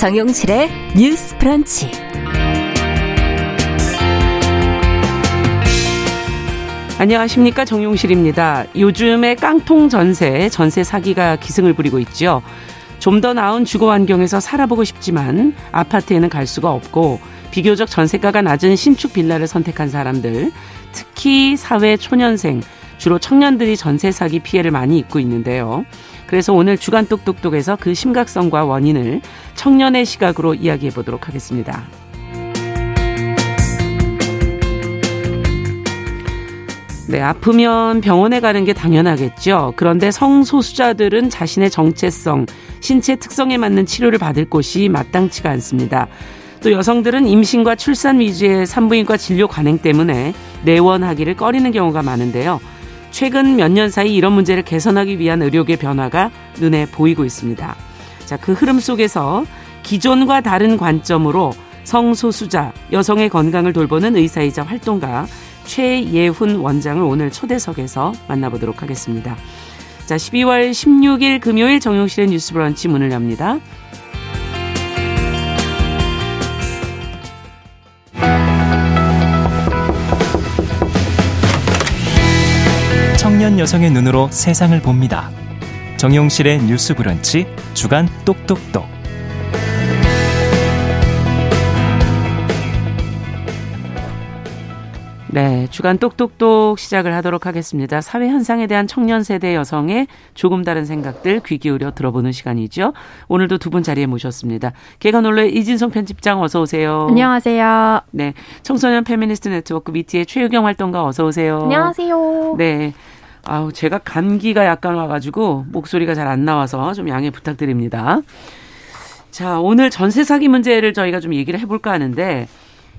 정용실의 뉴스 프런치. 안녕하십니까 정용실입니다. 요즘에 깡통 전세, 전세 사기가 기승을 부리고 있죠. 좀더 나은 주거 환경에서 살아보고 싶지만 아파트에는 갈 수가 없고 비교적 전세가가 낮은 신축 빌라를 선택한 사람들, 특히 사회 초년생, 주로 청년들이 전세 사기 피해를 많이 입고 있는데요. 그래서 오늘 주간 똑똑똑에서 그 심각성과 원인을 청년의 시각으로 이야기해 보도록 하겠습니다. 네, 아프면 병원에 가는 게 당연하겠죠. 그런데 성소수자들은 자신의 정체성, 신체 특성에 맞는 치료를 받을 곳이 마땅치가 않습니다. 또 여성들은 임신과 출산 위주의 산부인과 진료 관행 때문에 내원하기를 꺼리는 경우가 많은데요. 최근 몇 년 사이 이런 문제를 개선하기 위한 의료계 변화가 눈에 보이고 있습니다. 자, 그 흐름 속에서 기존과 다른 관점으로 성소수자, 여성의 건강을 돌보는 의사이자 활동가 최예훈 원장을 오늘 초대석에서 만나보도록 하겠습니다. 자, 12월 16일 금요일 정용실의 뉴스 브런치 문을 엽니다. 청년 여성의 눈으로 세상을 봅니다. 정용실의 뉴스 브런치 주간 똑똑똑. 네, 주간 똑똑똑 시작을 하도록 하겠습니다. 사회 현상에 대한 청년 세대 여성의 조금 다른 생각들 귀 기울여 들어보는 시간이죠. 오늘도 두 분 자리에 모셨습니다. 개관올레 이진성 편집장 어서 오세요. 안녕하세요. 네, 청소년 페미니스트 네트워크 미티의 최유경 활동가 어서 오세요. 안녕하세요. 네. 아우, 제가 감기가 약간 와가지고 목소리가 잘 안 나와서 좀 양해 부탁드립니다. 자, 오늘 전세 사기 문제를 저희가 좀 얘기를 해볼까 하는데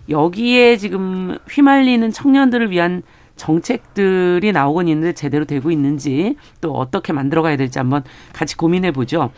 여기에 지금 휘말리는 청년들을 위한 정책들이 나오곤 있는데 제대로 되고 있는지 또 어떻게 만들어가야 될지 한번 같이 고민해 보죠.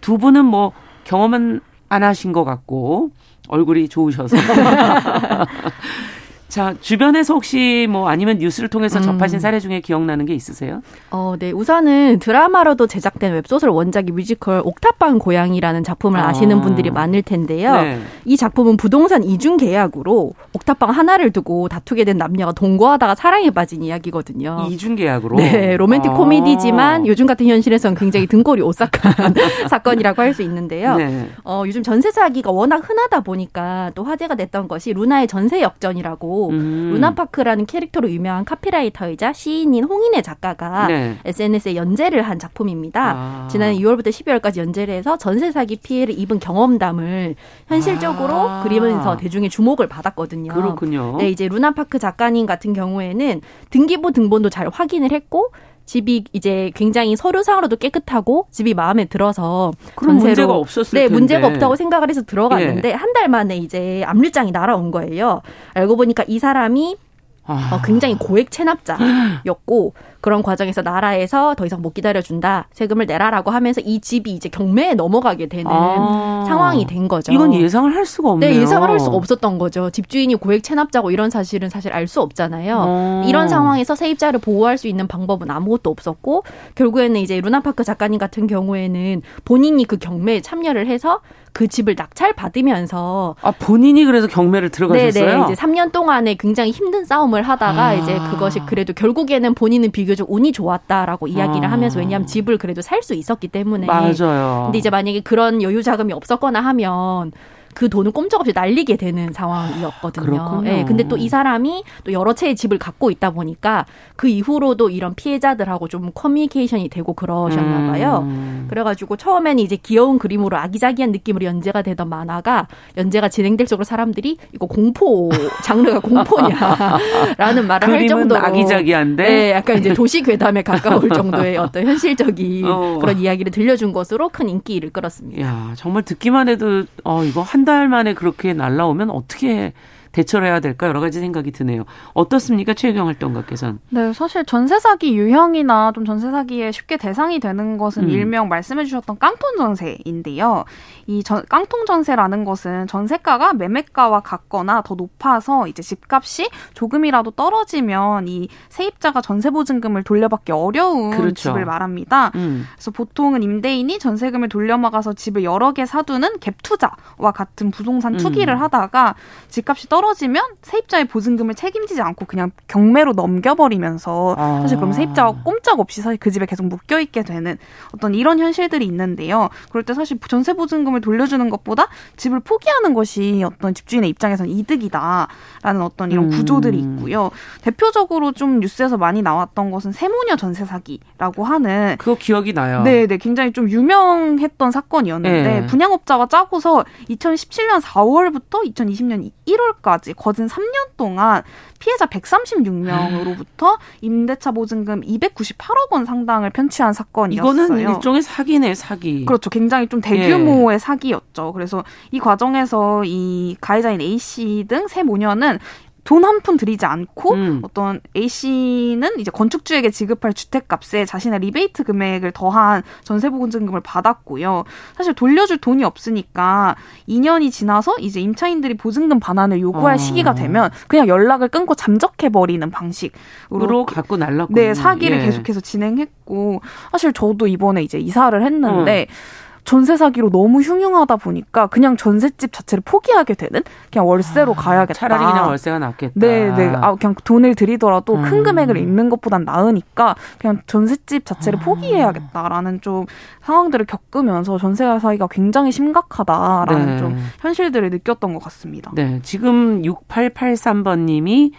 두 분은 뭐 경험은 안 하신 것 같고 얼굴이 좋으셔서 자, 주변에서 혹시 뭐 아니면 뉴스를 통해서 음. 접하신 사례 중에 기억나는 게 있으세요? 어, 네. 우선은 드라마로도 제작된 웹소설 원작이 뮤지컬 옥탑방 고양이라는 작품을 아시는 분들이 많을 텐데요. 네. 이 작품은 부동산 이중 계약으로 옥탑방 하나를 두고 다투게 된 남녀가 동거하다가 사랑에 빠진 이야기거든요. 이중 계약으로? 네. 로맨틱 아. 코미디지만 요즘 같은 현실에서는 굉장히 등골이 오싹한 사건이라고 할 수 있는데요. 네. 어, 요즘 전세 사기가 워낙 흔하다 보니까 또 화제가 됐던 것이 루나의 전세 역전이라고 음. 루나파크라는 캐릭터로 유명한 카피라이터이자 시인인 홍인혜 작가가 네. SNS에 연재를 한 작품입니다. 아. 지난 2월부터 12월까지 연재를 해서 전세 사기 피해를 입은 경험담을 현실적으로 아. 그리면서 대중의 주목을 받았거든요. 그렇군요. 네, 이제 루나파크 작가님 같은 경우에는 등기부 등본도 잘 확인을 했고 집이 이제 굉장히 서류상으로도 깨끗하고 집이 마음에 들어서 그런 문제가 없었을 네, 텐데. 문제가 없다고 생각을 해서 들어갔는데 예. 한달 만에 이제 압류장이 날아온 거예요. 알고 보니까 이 사람이 아. 어, 굉장히 고액 체납자였고 그런 과정에서 나라에서 더 이상 못 기다려준다 세금을 내라라고 하면서 이 집이 이제 경매에 넘어가게 되는 아. 상황이 된 거죠. 이건 예상을 할 수가 없네요. 네, 예상을 할 수가 없었던 거죠. 집주인이 고액 체납자고 이런 사실은 사실 알 수 없잖아요. 어. 이런 상황에서 세입자를 보호할 수 있는 방법은 아무것도 없었고 결국에는 이제 루나파크 작가님 같은 경우에는 본인이 그 경매에 참여를 해서 그 집을 낙찰 받으면서 아 본인이 그래서 경매를 들어가셨어요? 네네 이제 3년 동안에 굉장히 힘든 싸움을 하다가 아. 이제 그것이 그래도 결국에는 본인은 비교적 운이 좋았다라고 이야기를 아. 하면서 왜냐하면 집을 그래도 살 수 있었기 때문에 맞아요. 근데 이제 만약에 그런 여유 자금이 없었거나 하면 그 돈을 꼼짝없이 날리게 되는 상황이었거든요. 그렇군요. 네, 근데 또 이 사람이 또 여러 채의 집을 갖고 있다 보니까 그 이후로도 이런 피해자들하고 좀 커뮤니케이션이 되고 그러셨나 봐요. 음. 그래가지고 처음에는 이제 귀여운 그림으로 아기자기한 느낌으로 연재가 되던 만화가 연재가 진행될수록 사람들이 이거 공포 장르가 공포냐라는 말을 할 정도로 아기자기한데 네, 약간 이제 도시 괴담에 가까울 정도의 어떤 현실적인 어. 그런 이야기를 들려준 것으로 큰 인기를 끌었습니다. 야 정말 듣기만 해도 어 이거 한한 달 만에 그렇게 날라오면 어떻게 대처를 해야 될까 여러 가지 생각이 드네요. 어떻습니까, 최경 활동가께서는? 네, 사실 전세 사기 유형이나 좀 전세 사기에 쉽게 대상이 되는 것은 음. 일명 말씀해주셨던 깡통 전세인데요. 이 전, 깡통 전세라는 것은 전세가가 매매가와 같거나 더 높아서 이제 집값이 조금이라도 떨어지면 이 세입자가 전세 보증금을 돌려받기 어려운 그렇죠. 집을 말합니다. 음. 그래서 보통은 임대인이 전세금을 돌려막아서 집을 여러 개 사두는 갭 투자와 같은 부동산 투기를 음. 하다가 집값이 떨어 지면 세입자의 보증금을 책임지지 않고 그냥 경매로 넘겨버리면서 아. 사실 그럼 세입자가 꼼짝없이 사실 그 집에 계속 묶여 있게 되는 어떤 이런 현실들이 있는데요. 그럴 때 사실 전세 보증금을 돌려주는 것보다 집을 포기하는 것이 어떤 집주인의 입장에서는 이득이다라는 어떤 이런 음. 구조들이 있고요. 대표적으로 좀 뉴스에서 많이 나왔던 것은 세모녀 전세 사기라고 하는 그거 기억이 나요. 네, 네, 굉장히 좀 유명했던 사건이었는데 네. 분양업자가 짜고서 2017년 4월부터 2020년 1월까지 거진 3년 동안 피해자 136명으로부터 임대차 보증금 298억 원 상당을 편취한 사건이었어요. 이거는 일종의 사기네, 사기. 그렇죠. 굉장히 좀 대규모의 예. 사기였죠. 그래서 이 과정에서 이 가해자인 A 씨 등 세 모녀는 돈 한 푼 들이지 않고 음. 어떤 A 씨는 이제 건축주에게 지급할 주택값에 자신의 리베이트 금액을 더한 전세 보증금을 받았고요. 사실 돌려줄 돈이 없으니까 2년이 지나서 이제 임차인들이 보증금 반환을 요구할 어. 시기가 되면 그냥 연락을 끊고 잠적해 버리는 방식으로 갖고 날랐고 네 사기를 예. 계속해서 진행했고 사실 저도 이번에 이제 이사를 했는데. 어. 전세 사기로 너무 흉흉하다 보니까 그냥 전셋집 자체를 포기하게 되는 그냥 월세로 아, 가야겠다. 차라리 그냥 월세가 낫겠다. 네, 네. 아, 그냥 돈을 들이더라도 음. 큰 금액을 잃는 것보단 나으니까 그냥 전셋집 자체를 아. 포기해야겠다라는 좀 상황들을 겪으면서 전세 사기가 굉장히 심각하다라는 네. 좀 현실들을 느꼈던 것 같습니다. 네, 지금 6883번 님이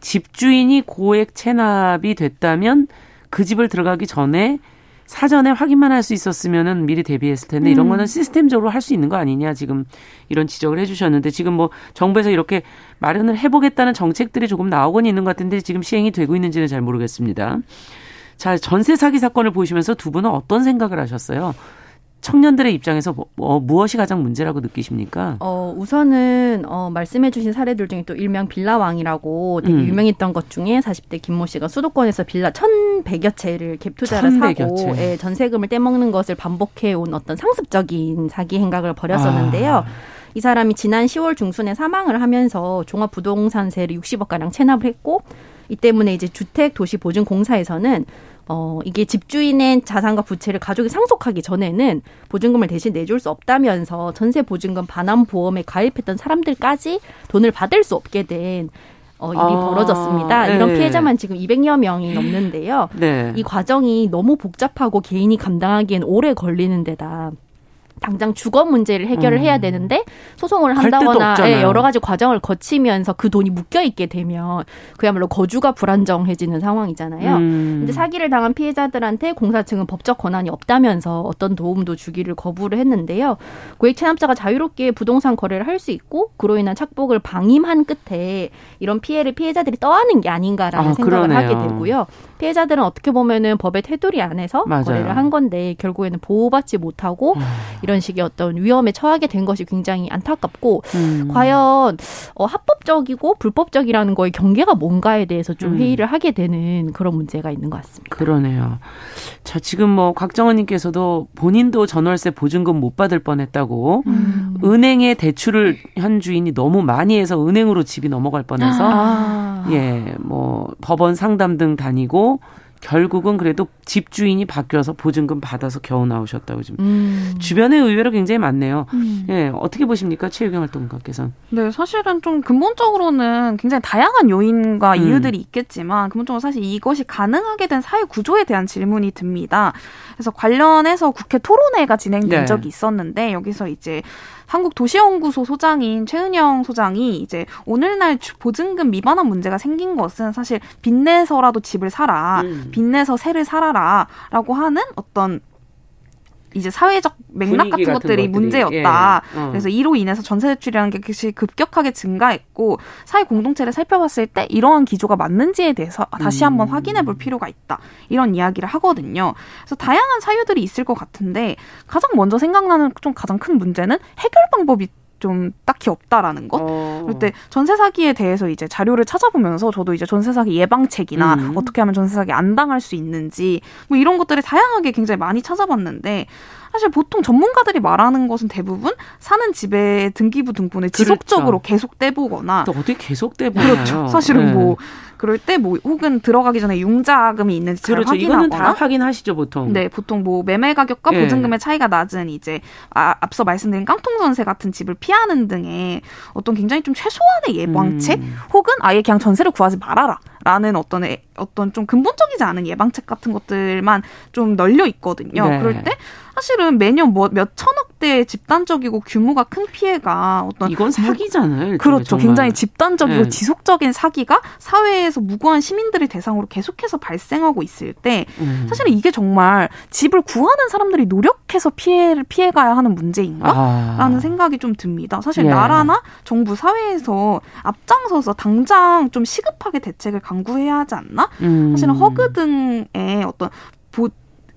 집주인이 고액 체납이 됐다면 그 집을 들어가기 전에 사전에 확인만 할 수 있었으면은 미리 대비했을 텐데 음. 이런 거는 시스템적으로 할 수 있는 거 아니냐 지금 이런 지적을 해주셨는데 지금 뭐 정부에서 이렇게 마련을 해보겠다는 정책들이 조금 나오곤 있는 것 같은데 지금 시행이 되고 있는지는 잘 모르겠습니다. 자 전세 사기 사건을 보시면서 두 분은 어떤 생각을 하셨어요? 청년들의 입장에서 뭐, 뭐, 무엇이 가장 문제라고 느끼십니까? 어, 우선은 어, 말씀해주신 사례들 중에 또 일명 빌라왕이라고 되게 음. 유명했던 것 중에 40대 김모 씨가 수도권에서 빌라 1,100여 채를 갭 투자를 사고 채. 예, 전세금을 떼먹는 것을 반복해 온 어떤 상습적인 사기 행각을 벌였었는데요. 아. 이 사람이 지난 10월 중순에 사망을 하면서 종합부동산세를 60억 가량 체납을 했고 이 때문에 이제 주택도시보증공사에서는 어, 이게 집주인의 자산과 부채를 가족이 상속하기 전에는 보증금을 대신 내줄 수 없다면서 전세 보증금 반환 보험에 가입했던 사람들까지 돈을 받을 수 없게 된 어, 일이 아, 벌어졌습니다. 네. 이런 피해자만 지금 200여 명이 넘는데요. 네. 이 과정이 너무 복잡하고 개인이 감당하기엔 오래 걸리는 데다 당장 주거 문제를 해결을 음. 해야 되는데 소송을 한다거나 예, 여러 가지 과정을 거치면서 그 돈이 묶여 있게 되면 그야말로 거주가 불안정해지는 상황이잖아요. 음. 근데 사기를 당한 피해자들한테 공사 측은 법적 권한이 없다면서 어떤 도움도 주기를 거부를 했는데요. 고액 체납자가 자유롭게 부동산 거래를 할 수 있고 그로 인한 착복을 방임한 끝에 이런 피해를 피해자들이 떠안는 게 아닌가라는 아, 생각을 그러네요. 하게 되고요. 피해자들은 어떻게 보면은 법의 테두리 안에서 맞아요. 거래를 한 건데 결국에는 보호받지 못하고 음. 이런 식의 어떤 위험에 처하게 된 것이 굉장히 안타깝고 음. 과연 어, 합법적이고 불법적이라는 거의 경계가 뭔가에 대해서 좀 음. 회의를 하게 되는 그런 문제가 있는 것 같습니다. 그러네요. 자 지금 뭐 곽정원님께서도 본인도 전월세 보증금 못 받을 뻔했다고 음. 은행에 대출을 현 주인이 너무 많이 해서 은행으로 집이 넘어갈 뻔해서 아. 예뭐 법원 상담 등 다니고 결국은 그래도 집주인이 바뀌어서 보증금 받아서 겨우 나오셨다고 지금 음. 주변에 의외로 굉장히 많네요. 음. 예, 어떻게 보십니까 최유경 활동가께서는? 네, 사실은 좀 근본적으로는 굉장히 다양한 요인과 음. 이유들이 있겠지만 근본적으로 사실 이것이 가능하게 된 사회 구조에 대한 질문이 듭니다. 그래서 관련해서 국회 토론회가 진행된 네. 적이 있었는데 여기서 이제 한국도시연구소 소장인 최은영 소장이 이제 오늘날 보증금 미반환 문제가 생긴 것은 사실 빚내서라도 집을 사라, 음. 빚내서 새를 살아라라고 하는 어떤 이제 사회적 맥락 같은, 같은 것들이, 문제였다. 예. 어. 그래서 이로 인해서 전세 대출이라는 게 급격하게 증가했고 사회 공동체를 살펴봤을 때 이러한 기조가 맞는지에 대해서 다시 한번 음. 확인해 볼 필요가 있다. 이런 이야기를 하거든요. 그래서 다양한 사유들이 있을 것 같은데 가장 먼저 생각나는 좀 가장 큰 문제는 해결 방법이 좀 딱히 없다라는 거. 어. 그럴 때 전세 사기에 대해서 이제 자료를 찾아보면서 저도 이제 전세 사기 예방책이나 음. 어떻게 하면 전세 사기 안 당할 수 있는지 뭐 이런 것들을 다양하게 굉장히 많이 찾아봤는데 사실 보통 전문가들이 말하는 것은 대부분 사는 집의 등기부 등본에 그렇죠. 지속적으로 계속 떼보거나 또 어떻게 계속 떼보나요? 그렇죠. 사실은 네. 뭐 그럴 때 뭐 혹은 들어가기 전에 융자금이 있는지 잘 그렇죠. 확인하거나 이거는 다 확인하시죠 보통. 네, 보통 뭐 매매 가격과 예. 보증금의 차이가 낮은 이제 아, 앞서 말씀드린 깡통 전세 같은 집을 피하는 등의 어떤 굉장히 좀 최소한의 예방책 음. 혹은 아예 그냥 전세를 구하지 말아라. 라는 어떤 어떤 좀 근본적이지 않은 예방책 같은 것들만 좀 널려 있거든요. 네. 그럴 때 사실은 매년 뭐 몇 천억대 집단적이고 규모가 큰 피해가 어떤 이건 사기잖아요. 그렇죠. 정말. 굉장히 집단적이고 네. 지속적인 사기가 사회에 서 무고한 시민들을 대상으로 계속해서 발생하고 있을 때 음. 사실은 이게 정말 집을 구하는 사람들이 노력해서 피해를 피해가야 하는 문제인가라는 아. 생각이 좀 듭니다. 사실 예. 나라나 정부 사회에서 앞장서서 당장 좀 시급하게 대책을 강구해야 하지 않나? 음. 사실은 허그 등의 어떤 보,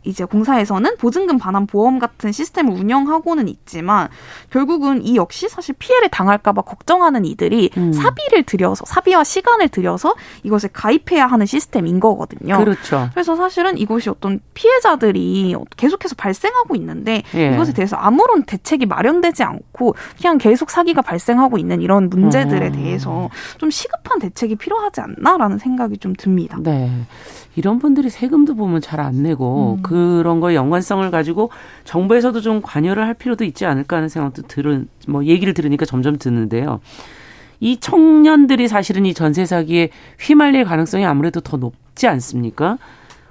이제 공사에서는 보증금 반환 보험 같은 시스템을 운영하고는 있지만 결국은 이 역시 사실 피해를 당할까봐 걱정하는 이들이 음. 사비를 들여서 사비와 시간을 들여서 이것을 가입해야 하는 시스템인 거거든요. 그렇죠. 그래서 사실은 이것이 어떤 피해자들이 계속해서 발생하고 있는데 예. 이것에 대해서 아무런 대책이 마련되지 않고 그냥 계속 사기가 발생하고 있는 이런 문제들에 음. 대해서 좀 시급한 대책이 필요하지 않나라는 생각이 좀 듭니다. 네. 이런 분들이 세금도 보면 잘 안 내고 음. 그런 거에 연관성을 가지고 정부에서도 좀 관여를 할 필요도 있지 않을까 하는 생각도 들은 뭐 얘기를 들으니까 점점 드는데요. 이 청년들이 사실은 이 전세 사기에 휘말릴 가능성이 아무래도 더 높지 않습니까?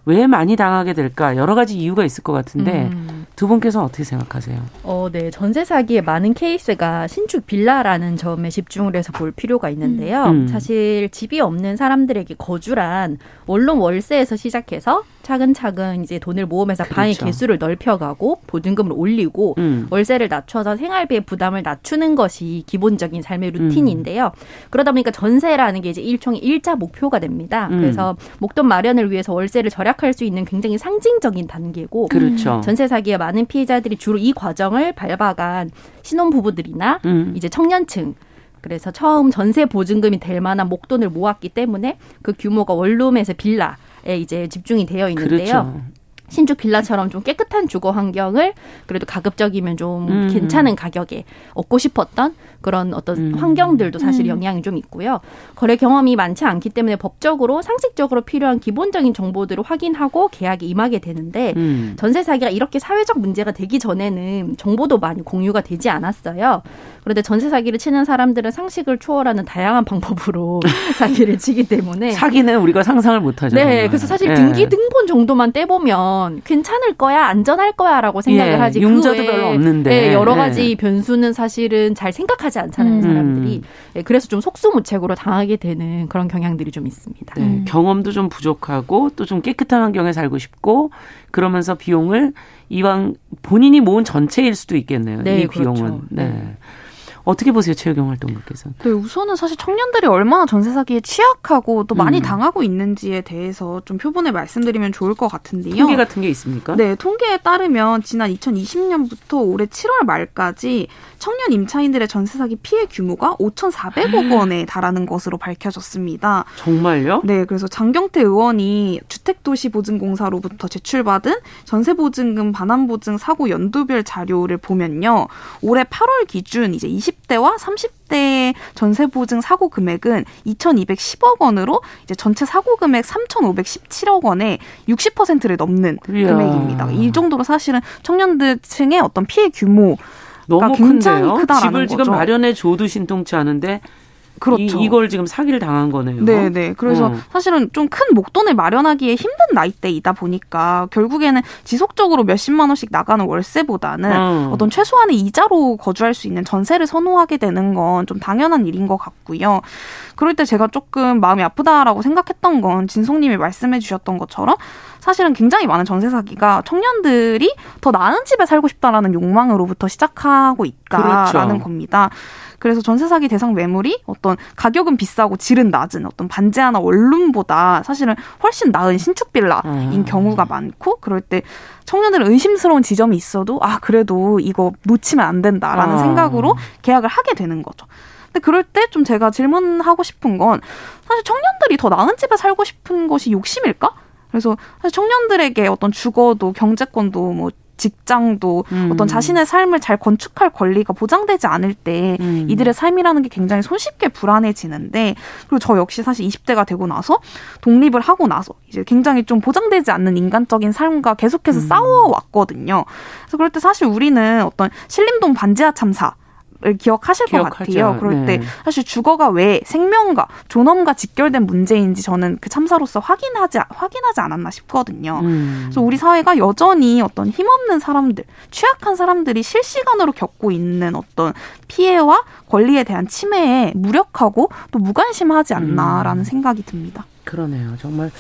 왜 많이 당하게 될까? 여러 가지 이유가 있을 것 같은데 음. 두 분께서는 어떻게 생각하세요? 어, 네. 전세 사기의 많은 케이스가 신축 빌라라는 점에 집중을 해서 볼 필요가 있는데요. 음. 사실 집이 없는 사람들에게 거주란 원론 월세에서 시작해서 차근차근 이제 돈을 모으면서 그렇죠. 방의 개수를 넓혀가고 보증금을 올리고 음. 월세를 낮춰서 생활비의 부담을 낮추는 것이 기본적인 삶의 루틴인데요. 음. 그러다 보니까 전세라는 게 이제 일종의 일자 목표가 됩니다. 음. 그래서 목돈 마련을 위해서 월세를 절약할 수 있는 굉장히 상징적인 단계고 그렇죠. 전세 사기의 많은 피해자들이 주로 이 과정을 밟아간 신혼 부부들이나 음. 이제 청년층 그래서 처음 전세 보증금이 될 만한 목돈을 모았기 때문에 그 규모가 원룸에서 빌라 에 이제 집중이 되어 있는데요. 그렇죠. 신축 빌라처럼 좀 깨끗한 주거 환경을 그래도 가급적이면 좀 음. 괜찮은 가격에 얻고 싶었던 그런 어떤 음. 환경들도 사실 음. 영향이 좀 있고요. 거래 경험이 많지 않기 때문에 법적으로 상식적으로 필요한 기본적인 정보들을 확인하고 계약에 임하게 되는데 음. 전세 사기가 이렇게 사회적 문제가 되기 전에는 정보도 많이 공유가 되지 않았어요. 그런데 전세 사기를 치는 사람들은 상식을 초월하는 다양한 방법으로 사기를 치기 때문에 사기는 우리가 상상을 못하죠. 네, 정말. 그래서 사실 네. 등기 등본 정도만 떼보면 괜찮을 거야, 안전할 거야라고 생각을 예, 하지. 융자도 별로 없는데 네, 여러 가지 예. 변수는 사실은 잘 생각하지 않잖아요, 음. 사람들이. 네, 그래서 좀 속수무책으로 당하게 되는 그런 경향들이 좀 있습니다. 네, 음. 경험도 좀 부족하고 또 좀 깨끗한 환경에 살고 싶고 그러면서 비용을 이왕 본인이 모은 전체일 수도 있겠네요. 네, 이 비용은. 그렇죠. 네. 네. 어떻게 보세요, 최유경 활동가께서는? 네, 우선은 사실 청년들이 얼마나 전세 사기에 취약하고 또 많이 음. 당하고 있는지에 대해서 좀 표본을 말씀드리면 좋을 것 같은데요. 통계 같은 게 있습니까? 네, 통계에 따르면 지난 2020년부터 올해 7월 말까지 청년 임차인들의 전세 사기 피해 규모가 5,400억 원에 달하는 것으로 밝혀졌습니다. 정말요? 네, 그래서 장경태 의원이 주택도시보증공사로부터 제출받은 전세보증금 반환보증 사고 연도별 자료를 보면요. 올해 8월 기준 이제 20 대와 30대 전세 보증 사고 금액은 2,210억 원으로 이제 전체 사고 금액 3,517억 원에 60%를 넘는 이야. 금액입니다. 이 정도로 사실은 청년들층의 어떤 피해 규모 너무 굉장히 큰데요? 크다라는 집을 거죠. 지금 마련해 줘도 신통치 않은데 그렇죠. 이, 걸 지금 사기를 당한 거네요. 네, 네. 그래서 어. 사실은 좀 큰 목돈을 마련하기에 힘든 나이대이다 보니까 결국에는 지속적으로 몇십만 원씩 나가는 월세보다는 어. 떤 최소한의 이자로 거주할 수 있는 전세를 선호하게 되는 건 좀 당연한 일인 것 같고요. 그럴 때 제가 조금 마음이 아프다라고 생각했던 건 진송님이 말씀해 주셨던 것처럼 사실은 굉장히 많은 전세 사기가 청년들이 더 나은 집에 살고 싶다라는 욕망으로부터 시작하고 있다라는 그렇죠. 겁니다. 그래서 전세 사기 대상 매물이 어떤 가격은 비싸고 질은 낮은 어떤 반지 하나 원룸보다 사실은 훨씬 나은 신축 빌라인 음. 경우가 많고 그럴 때 청년들은 의심스러운 지점이 있어도 아 그래도 이거 놓치면 안 된다라는 아. 생각으로 계약을 하게 되는 거죠. 근데 그럴 때 좀 제가 질문하고 싶은 건 사실 청년들이 더 나은 집에 살고 싶은 것이 욕심일까? 그래서 사실 청년들에게 어떤 주거도 경제권도 뭐 직장도 음. 어떤 자신의 삶을 잘 건축할 권리가 보장되지 않을 때 음. 이들의 삶이라는 게 굉장히 손쉽게 불안해지는데 그리고 저 역시 사실 20대가 되고 나서 독립을 하고 나서 이제 굉장히 좀 보장되지 않는 인간적인 삶과 계속해서 음. 싸워왔거든요. 그래서 그럴 때 사실 우리는 어떤 신림동 반지하 참사 기억하실 기억하죠. 것 같아요. 그럴 네. 때 사실 주거가 왜 생명과 존엄과 직결된 문제인지 저는 그 참사로서 확인하지 확인하지 않았나 싶거든요. 음. 그래서 우리 사회가 여전히 어떤 힘없는 사람들, 취약한 사람들이 실시간으로 겪고 있는 어떤 피해와 권리에 대한 침해에 무력하고 또 무관심하지 않나라는 음. 생각이 듭니다. 그러네요. 정말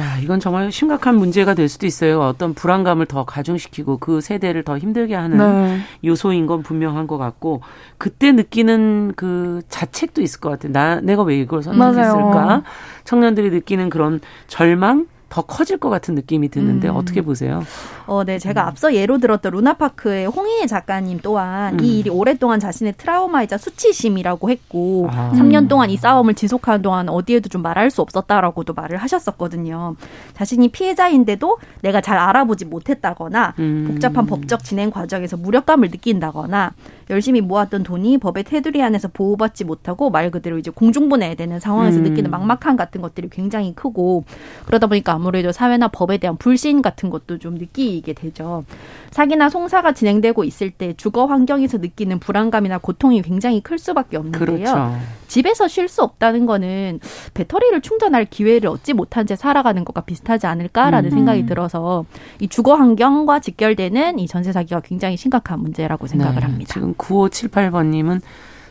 야, 이건 정말 심각한 문제가 될 수도 있어요. 어떤 불안감을 더 가중시키고 그 세대를 더 힘들게 하는 네. 요소인 건 분명한 것 같고 그때 느끼는 그 자책도 있을 것 같아요. 나 내가 왜 이걸 선택했을까? 청년들이 느끼는 그런 절망 더 커질 것 같은 느낌이 드는데 음. 어떻게 보세요? 어, 네. 제가 음. 앞서 예로 들었던 루나파크의 홍희애 작가님 또한 음. 이 일이 오랫동안 자신의 트라우마이자 수치심이라고 했고 아. 3년 동안 이 싸움을 지속하는 동안 어디에도 좀 말할 수 없었다라고도 말을 하셨었거든요. 자신이 피해자인데도 내가 잘 알아보지 못했다거나 음. 복잡한 법적 진행 과정에서 무력감을 느낀다거나 열심히 모았던 돈이 법의 테두리 안에서 보호받지 못하고 말 그대로 이제 공중분해야 되는 상황에서 음. 느끼는 막막함 같은 것들이 굉장히 크고 그러다 보니까 아무래도 사회나 법에 대한 불신 같은 것도 좀 느끼게 되죠. 사기나 송사가 진행되고 있을 때 주거 환경에서 느끼는 불안감이나 고통이 굉장히 클 수밖에 없는데요. 그렇죠. 집에서 쉴 수 없다는 거는 배터리를 충전할 기회를 얻지 못한 채 살아가는 것과 비슷하지 않을까라는 음. 생각이 들어서 이 주거 환경과 직결되는 이 전세 사기가 굉장히 심각한 문제라고 생각을 네. 합니다. 지금 9578번님은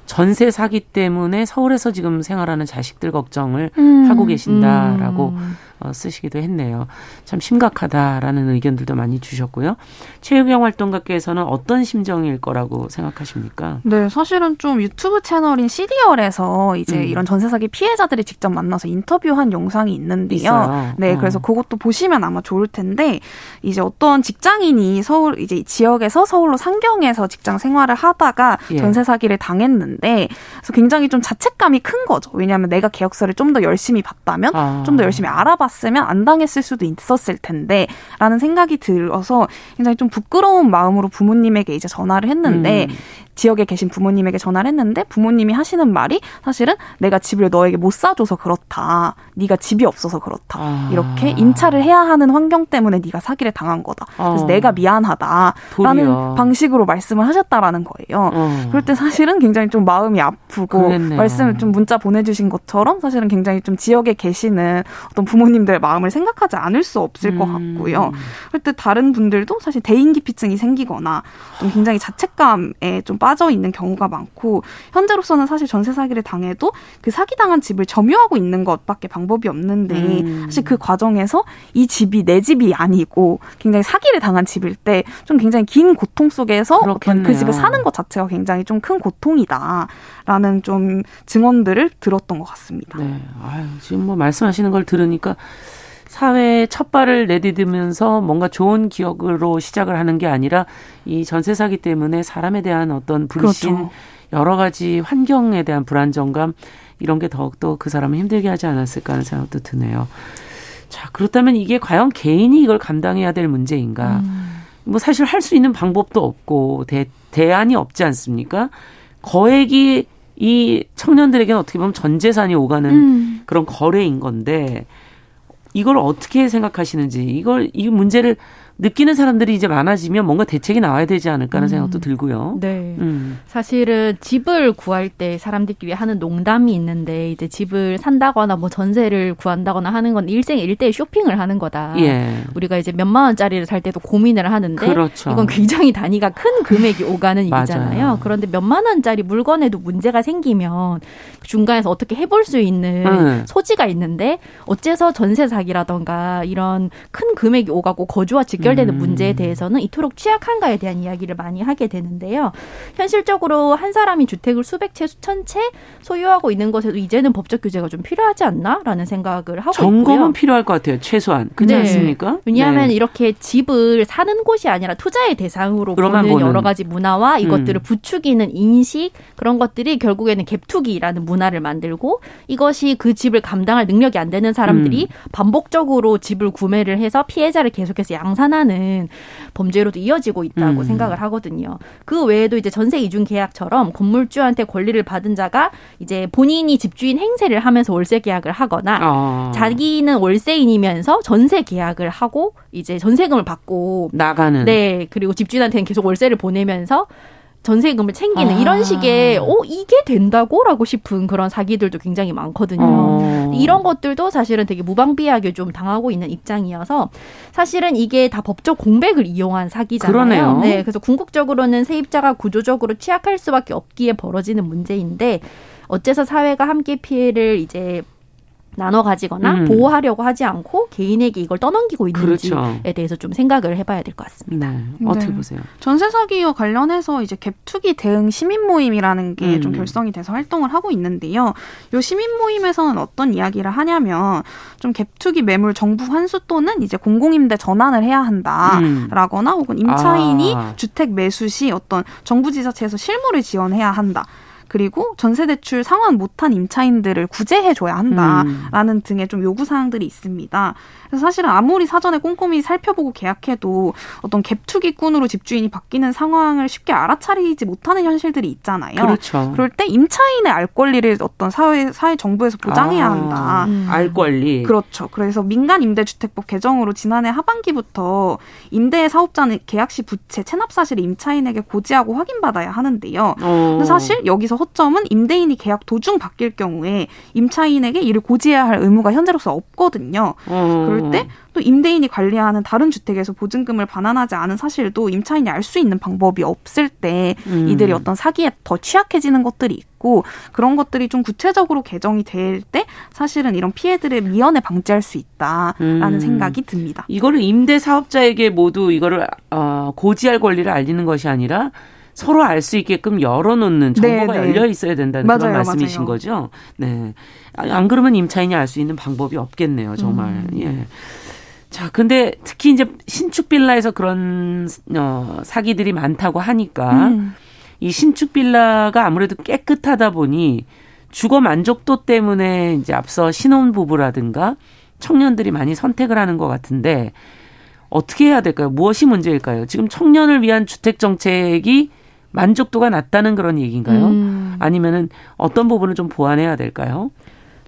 전세 사기 때문에 서울에서 지금 생활하는 자식들 걱정을 음. 하고 계신다라고 음. 어, 쓰시기도 했네요. 참 심각하다라는 의견들도 많이 주셨고요. 체육형 활동가께서는 어떤 심정일 거라고 생각하십니까? 네, 사실은 좀 유튜브 채널인 CDR에서 이제 음. 이런 전세 사기 피해자들이 직접 만나서 인터뷰한 영상이 있는데요. 있어요. 네, 어. 그래서 그것도 보시면 아마 좋을 텐데 이제 어떤 직장인이 서울 이제 지역에서 서울로 상경해서 직장 생활을 하다가 예. 전세 사기를 당했는데 그래서 굉장히 좀 자책감이 큰 거죠. 왜냐하면 내가 계약서를 좀 더 열심히 봤다면 아. 좀더 열심히 알아 봐 봤으면 안 당했을 수도 있었을 텐데 라는 생각이 들어서 굉장히 좀 부끄러운 마음으로 부모님에게 이제 전화를 했는데 음. 지역에 계신 부모님에게 전화를 했는데 부모님이 하시는 말이 사실은 내가 집을 너에게 못 사줘서 그렇다. 네가 집이 없어서 그렇다. 아. 이렇게 임차를 해야 하는 환경 때문에 네가 사기를 당한 거다. 그래서 어. 내가 미안하다라는 도리야. 방식으로 말씀을 하셨다라는 거예요. 어. 그럴 때 사실은 굉장히 좀 마음이 아프고 그랬네요. 말씀을 좀 문자 보내주신 것처럼 사실은 굉장히 좀 지역에 계시는 어떤 부모님들 마음을 생각하지 않을 수 없을 음. 것 같고요. 그럴 때 다른 분들도 사실 대인기피증이 생기거나 좀 굉장히 자책감에 좀 빠져 있는 경우가 많고 현재로서는 사실 전세 사기를 당해도 그 사기 당한 집을 점유하고 있는 것밖에 방법이 없는데 음. 사실 그 과정에서 이 집이 내 집이 아니고 굉장히 사기를 당한 집일 때 좀 굉장히 긴 고통 속에서 어떤 그 집에 사는 것 자체가 굉장히 좀 큰 고통이다라는 좀 증언들을 들었던 것 같습니다. 네, 아유, 지금 뭐 말씀하시는 걸 들으니까. 사회에 첫 발을 내디디면서 뭔가 좋은 기억으로 시작을 하는 게 아니라 이 전세 사기 때문에 사람에 대한 어떤 불신, 그렇죠. 여러 가지 환경에 대한 불안정감 이런 게 더욱더 그 사람을 힘들게 하지 않았을까 하는 생각도 드네요. 자, 그렇다면 이게 과연 개인이 이걸 감당해야 될 문제인가? 음. 뭐 사실 할 수 있는 방법도 없고 대, 대안이 없지 않습니까? 거액이 이 청년들에게는 어떻게 보면 전 재산이 오가는 음. 그런 거래인 건데 이걸 어떻게 생각하시는지 이걸 이 문제를 느끼는 사람들이 이제 많아지면 뭔가 대책이 나와야 되지 않을까 하는 음. 생각도 들고요. 네. 음. 사실은 집을 구할 때 사람들끼리 하는 농담이 있는데 이제 집을 산다거나 뭐 전세를 구한다거나 하는 건 일생 일대 쇼핑을 하는 거다. 예. 우리가 이제 몇만 원짜리를 살 때도 고민을 하는데 그렇죠. 이건 굉장히 단위가 큰 금액이 오가는 일이잖아요. 그런데 몇만 원짜리 물건에도 문제가 생기면 중간에서 어떻게 해볼 수 있는 음. 소지가 있는데 어째서 전세 사기라던가 이런 큰 금액이 오가고 거주와 직 직결되는 음. 문제에 대해서는 이토록 취약한가에 대한 이야기를 많이 하게 되는데요. 현실적으로 한 사람이 주택을 수백 채, 수천 채 소유하고 있는 것에도 이제는 법적 규제가 좀 필요하지 않나라는 생각을 하고 점검은 있고요. 점검은 필요할 것 같아요. 최소한. 그렇지 네. 않습니까? 왜냐하면 네. 이렇게 집을 사는 곳이 아니라 투자의 대상으로 보는, 보는, 여러 가지 문화와 이것들을 음. 부추기는 인식 그런 것들이 결국에는 갭투기라는 문화를 만들고 이것이 그 집을 감당할 능력이 안 되는 사람들이 음. 반복적으로 집을 구매를 해서 피해자를 계속해서 양산하 는 범죄로도 이어지고 있다고 음. 생각을 하거든요. 그 외에도 이제 전세 이중 계약처럼 건물주한테 권리를 받은 자가 이제 본인이 집주인 행세를 하면서 월세 계약을 하거나 어. 자기는 월세인이면서 전세 계약을 하고 이제 전세금을 받고 나가는 네 그리고 집주인한테는 계속 월세를 보내면서 전세금을 챙기는 아. 이런 식의 어 이게 된다고라고 싶은 그런 사기들도 굉장히 많거든요. 어. 이런 것들도 사실은 되게 무방비하게 좀 당하고 있는 입장이어서 사실은 이게 다 법적 공백을 이용한 사기잖아요. 그러네요. 네, 그래서 궁극적으로는 세입자가 구조적으로 취약할 수밖에 없기에 벌어지는 문제인데 어째서 사회가 함께 피해를 이제 나눠 가지거나 음. 보호하려고 하지 않고 개인에게 이걸 떠넘기고 있는지에 그렇죠. 대해서 좀 생각을 해봐야 될 것 같습니다. 네. 어떻게 네. 보세요? 전세 사기와 관련해서 이제 갭투기 대응 시민 모임이라는 게좀 음. 결성이 돼서 활동을 하고 있는데요. 이 시민 모임에서는 어떤 이야기를 하냐면 좀 갭투기 매물 정부 환수 또는 이제 공공임대 전환을 해야 한다라거나 음. 혹은 임차인이 아. 주택 매수 시 어떤 정부 지자체에서 실무를 지원해야 한다. 그리고 전세 대출 상환 못한 임차인들을 구제해 줘야 한다라는 음. 등의 좀 요구 사항들이 있습니다. 그래서 사실은 아무리 사전에 꼼꼼히 살펴보고 계약해도 어떤 갭 투기꾼으로 집주인이 바뀌는 상황을 쉽게 알아차리지 못하는 현실들이 있잖아요. 그렇죠. 그럴 때 임차인의 알 권리를 어떤 사회 사회 정부에서 보장해야 아, 한다. 음. 알 권리. 그렇죠. 그래서 민간 임대주택법 개정으로 지난해 하반기부터 임대 사업자는 계약 시 부채 체납 사실을 임차인에게 고지하고 확인받아야 하는데요. 어. 근데 사실 여기서 허점은 임대인이 계약 도중 바뀔 경우에 임차인에게 이를 고지해야 할 의무가 현재로서 없거든요. 어. 그럴 때 또 임대인이 관리하는 다른 주택에서 보증금을 반환하지 않은 사실도 임차인이 알 수 있는 방법이 없을 때 음. 이들이 어떤 사기에 더 취약해지는 것들이 있고 그런 것들이 좀 구체적으로 개정이 될 때 사실은 이런 피해들을 미연에 방지할 수 있다라는 음. 생각이 듭니다. 이거를 임대 사업자에게 모두 이거를 어, 고지할 권리를 알리는 것이 아니라 서로 알 수 있게끔 열어놓는 정보가 네, 네. 열려 있어야 된다는 맞아요, 그런 말씀이신 맞아요. 거죠. 네. 안 그러면 임차인이 알 수 있는 방법이 없겠네요. 정말. 음. 예. 자, 근데 특히 이제 신축 빌라에서 그런 어 사기들이 많다고 하니까 음. 이 신축 빌라가 아무래도 깨끗하다 보니 주거 만족도 때문에 이제 앞서 신혼 부부라든가 청년들이 많이 선택을 하는 것 같은데 어떻게 해야 될까요? 무엇이 문제일까요? 지금 청년을 위한 주택 정책이 만족도가 낮다는 그런 얘기인가요? 음. 아니면은 어떤 부분을 좀 보완해야 될까요?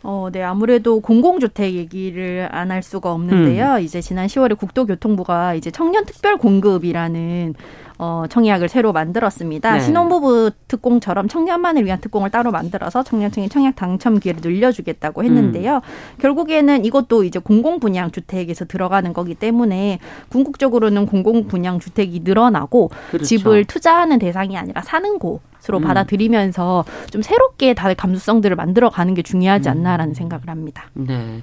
어, 네. 아무래도 공공주택 얘기를 안 할 수가 없는데요. 음. 이제 지난 10월에 국토교통부가 이제 청년 특별 공급이라는 어, 청약을 새로 만들었습니다. 네. 신혼부부 특공처럼 청년만을 위한 특공을 따로 만들어서 청년층의 청약 당첨 기회를 늘려주겠다고 했는데요. 음. 결국에는 이것도 이제 공공 분양 주택에서 들어가는 거기 때문에 궁극적으로는 공공 분양 주택이 늘어나고 그렇죠. 집을 투자하는 대상이 아니라 사는 곳. 으로 음. 받아들이면서 좀 새롭게 다들 감수성들을 만들어가는 게 중요하지 않나라는 음. 생각을 합니다. 네,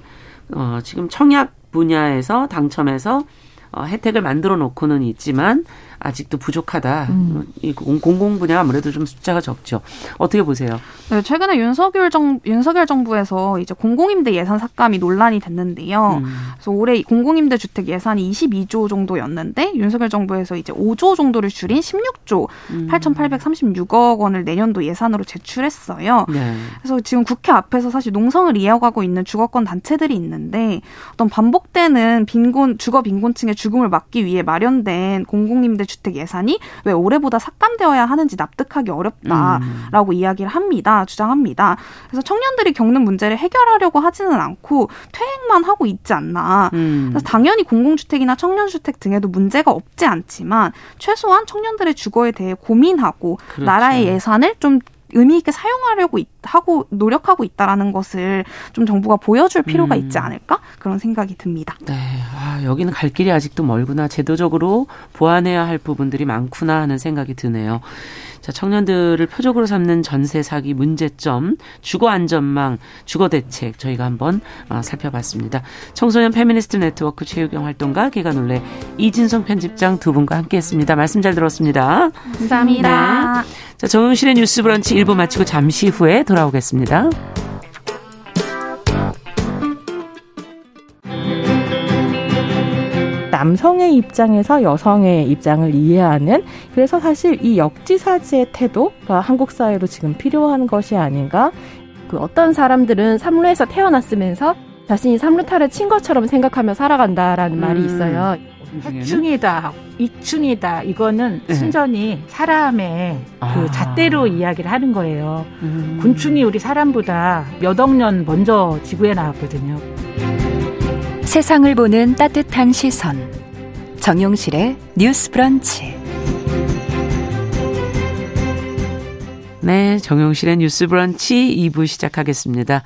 어, 지금 청약 분야에서 당첨해서 어, 혜택을 만들어 놓고는 있지만 아직도 부족하다. 음. 이 공공 분야 아무래도 좀 숫자가 적죠. 어떻게 보세요? 네, 최근에 윤석열 정 윤석열 정부에서 이제 공공임대 예산 삭감이 논란이 됐는데요. 음. 그래서 올해 공공임대 주택 예산이 22조 정도였는데 윤석열 정부에서 이제 5조 정도를 줄인 16조 음. 8,836억 원을 내년도 예산으로 제출했어요. 네. 그래서 지금 국회 앞에서 사실 농성을 이어가고 있는 주거권 단체들이 있는데 어떤 반복되는 빈곤 주거 빈곤층의 죽음을 막기 위해 마련된 공공임대 주택 예산이 왜 올해보다 삭감되어야 하는지 납득하기 어렵다라고 음. 이야기를 합니다. 주장합니다. 그래서 청년들이 겪는 문제를 해결하려고 하지는 않고 퇴행만 하고 있지 않나. 음. 그래서 당연히 공공주택이나 청년주택 등에도 문제가 없지 않지만 최소한 청년들의 주거에 대해 고민하고 그렇죠. 나라의 예산을 좀 의미 있게 사용하려고 하고 노력하고 있다라는 것을 좀 정부가 보여줄 필요가 음. 있지 않을까 그런 생각이 듭니다. 네, 아, 여기는 갈 길이 아직도 멀구나. 제도적으로 보완해야 할 부분들이 많구나 하는 생각이 드네요. 자, 청년들을 표적으로 삼는 전세 사기 문제점, 주거 안전망, 주거 대책 저희가 한번 어, 살펴봤습니다. 청소년 페미니스트 네트워크 최유경 활동가 계간홀로 이진송 편집장 두 분과 함께했습니다. 말씀 잘 들었습니다. 감사합니다. 네. 자, 정용실의 뉴스 브런치 1부 마치고 잠시 후에 돌아오겠습니다. 남성의 입장에서 여성의 입장을 이해하는 그래서 사실 이 역지사지의 태도가 한국 사회로 지금 필요한 것이 아닌가. 그 어떤 사람들은 삼루에서 태어났으면서 자신이 삼루타를 친 것처럼 생각하며 살아간다라는 음. 말이 있어요. 해충이다, 이충이다. 이거는 네. 순전히 사람의 그 아. 잣대로 이야기를 하는 거예요. 음. 곤충이 우리 사람보다 몇 억 년 먼저 지구에 나왔거든요. 세상을 보는 따뜻한 시선. 정용실의 뉴스 브런치. 네, 정용실의 뉴스 브런치 2부 시작하겠습니다.